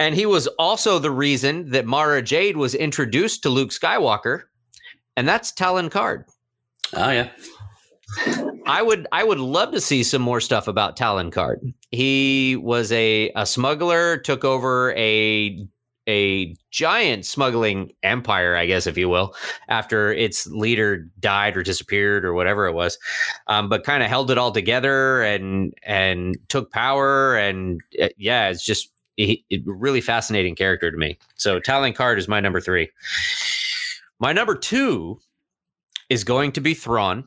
And he was also the reason that Mara Jade was introduced to Luke Skywalker, and that's Talon Karrde. Oh yeah. I would I would love to see some more stuff about Talon Karrde. He was a, a smuggler, took over a a giant smuggling empire, I guess, if you will, after its leader died or disappeared or whatever it was, um, but kind of held it all together and and took power and uh, yeah, it's just he, it, really fascinating character to me. So Talon Karrde is my number three. My number two is going to be Thrawn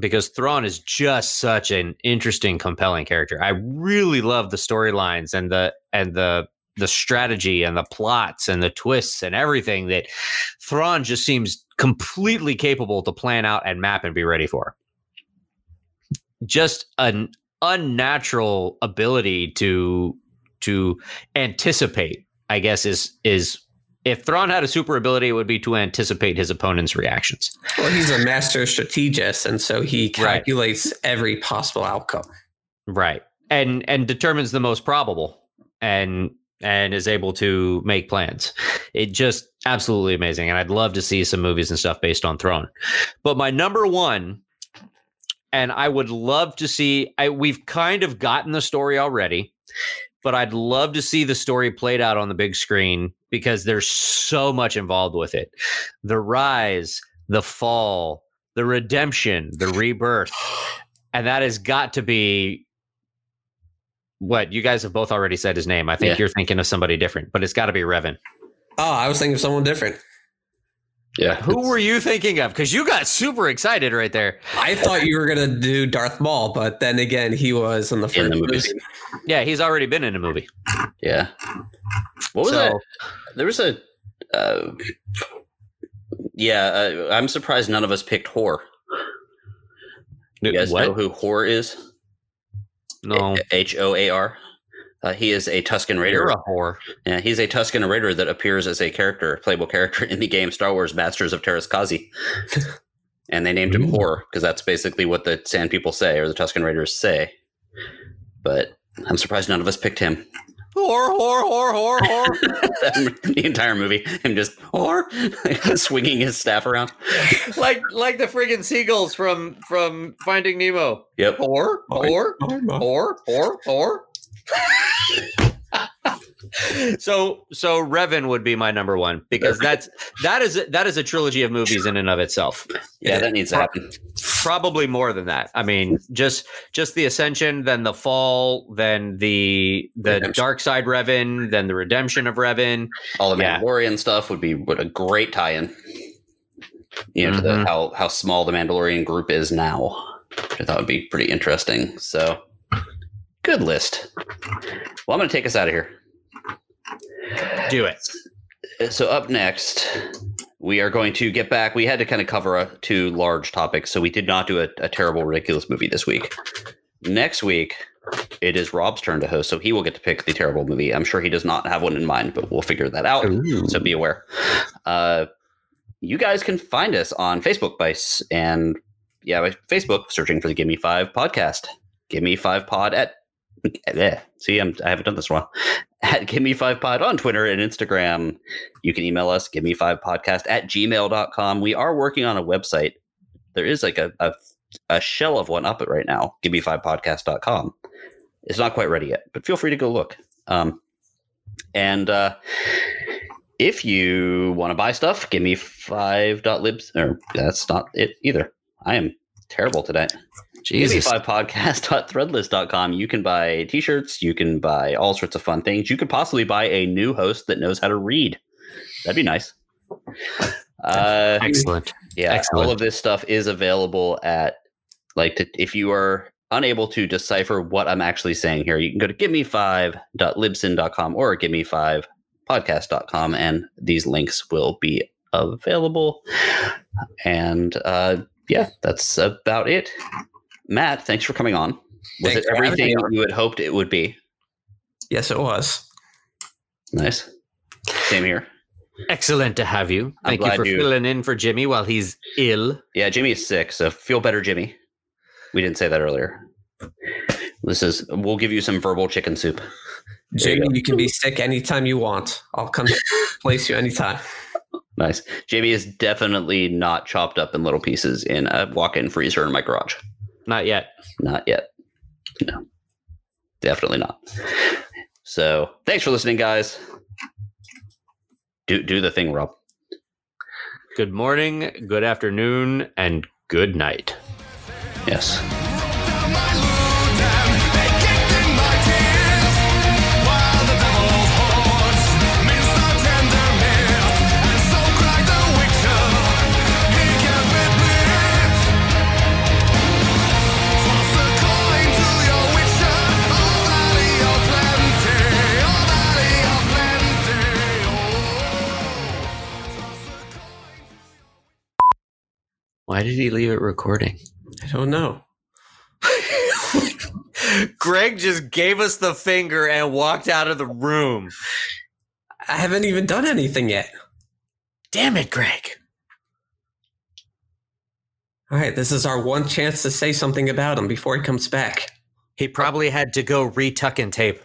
because Thrawn is just such an interesting, compelling character. I really love the storylines and the and the the strategy and the plots and the twists and everything that Thrawn just seems completely capable to plan out and map and be ready for. Just an unnatural ability to to anticipate, I guess is is if Thrawn had a super ability, it would be to anticipate his opponent's reactions. well, he's a master strategist, and so he Right. calculates every possible outcome. right and and determines the most probable and and is able to make plans it just absolutely amazing and i'd love to see some movies and stuff based on Thrawn but my number one and i would love to see I, we've kind of gotten the story already but i'd love to see the story played out on the big screen because there's so much involved with it the rise the fall the redemption the rebirth and that has got to be what you guys have both already said his name. I think Yeah. you're thinking of somebody different, but it's got to be Revan. Oh, I was thinking of someone different. Yeah. Who were you thinking of? Because you got super excited right there. I thought you were gonna do Darth Maul, but then again, he was in the first In the movie. movies. Yeah, he's already been in a movie. Yeah. What was So- that? There was a. Uh, yeah, uh, I'm surprised none of us picked Hoar. You guys what? know who Hoar is? no, H O A R. Uh, he is a Tusken Raider. you're a whore. Yeah, he's a Tusken Raider that appears as a character, playable character in the game Star Wars Masters of Teräs Käsi. and they named him Ooh. Hoar because that's basically what the Sand People say or the Tusken Raiders say. But I'm surprised none of us picked him. Whore, whore, whore, whore, whore. the entire movie, him just Hor swinging his staff around. like like the friggin' seagulls from from Finding Nemo. Yep. Whore, whore, whore, whore, whore. So so Revan would be my number one because that's that is that is a trilogy of movies in and of itself. Yeah, that needs to happen. Probably more than that. I mean, just just the ascension, then the fall, then the the Redemption. dark side Revan, then the redemption of Revan. All the Yeah. Mandalorian stuff would be what a great tie-in. You know, to the, mm-hmm. how how small the Mandalorian group is now. Which I thought would be pretty interesting. So, good list. Well, I'm going to take us out of here. Do it. So up next, we are going to get back. We had to kind of cover uh, two large topics, so we did not do a, a terrible, ridiculous movie this week. Next week, it is Rob's turn to host, so he will get to pick the terrible movie. I'm sure he does not have one in mind, but we'll figure that out. So be aware. Uh, you guys can find us on Facebook by and yeah, by Facebook searching for the Give Me Five podcast. Give Me Five Pod at eh, see, I'm, I haven't done this while. At Give Me Five Pod on Twitter and Instagram. You can email us, give me five podcast at gmail.com. We are working on a website. There is like a, a, a shell of one up it right now, give me five podcast.com. It's not quite ready yet, but feel free to go look. Um, and uh, if you want to buy stuff, give me five dot libs. Or that's not it either. I am terrible today. Jesus. Give me five podcast.threadless.com. You can buy t shirts. You can buy all sorts of fun things. You could possibly buy a new host that knows how to read. That'd be nice. Uh, Excellent. yeah, Excellent. all of this stuff is available at like to, if you are unable to decipher what I'm actually saying here, you can go to giveme5.libsyn.com or giveme5podcast.com and these links will be available. And uh, yeah, that's about it. Matt, thanks for coming on. Was Thanks it everything me you had hoped it would be? Yes, it was. Nice. Same here. Excellent to have you. Thank you for you- filling in for Jimmy while he's ill. Yeah, Jimmy is sick, so feel better, Jimmy. We didn't say that earlier. This is we'll give you some verbal chicken soup. There you Jamie, go. you can be sick anytime you want. I'll come place you anytime. Nice. Jamie is definitely not chopped up in little pieces in a walk-in freezer in my garage. Not yet. Not yet. No. Definitely not. So thanks for listening, guys. Do do the thing, Rob. Good morning, good afternoon, and good night. Yes. Why did he leave it recording? I don't know. Greg just gave us the finger and walked out of the room. I haven't even done anything yet. Damn it, Greg. All right, this is our one chance to say something about him before he comes back. He probably had to go retuck and tape.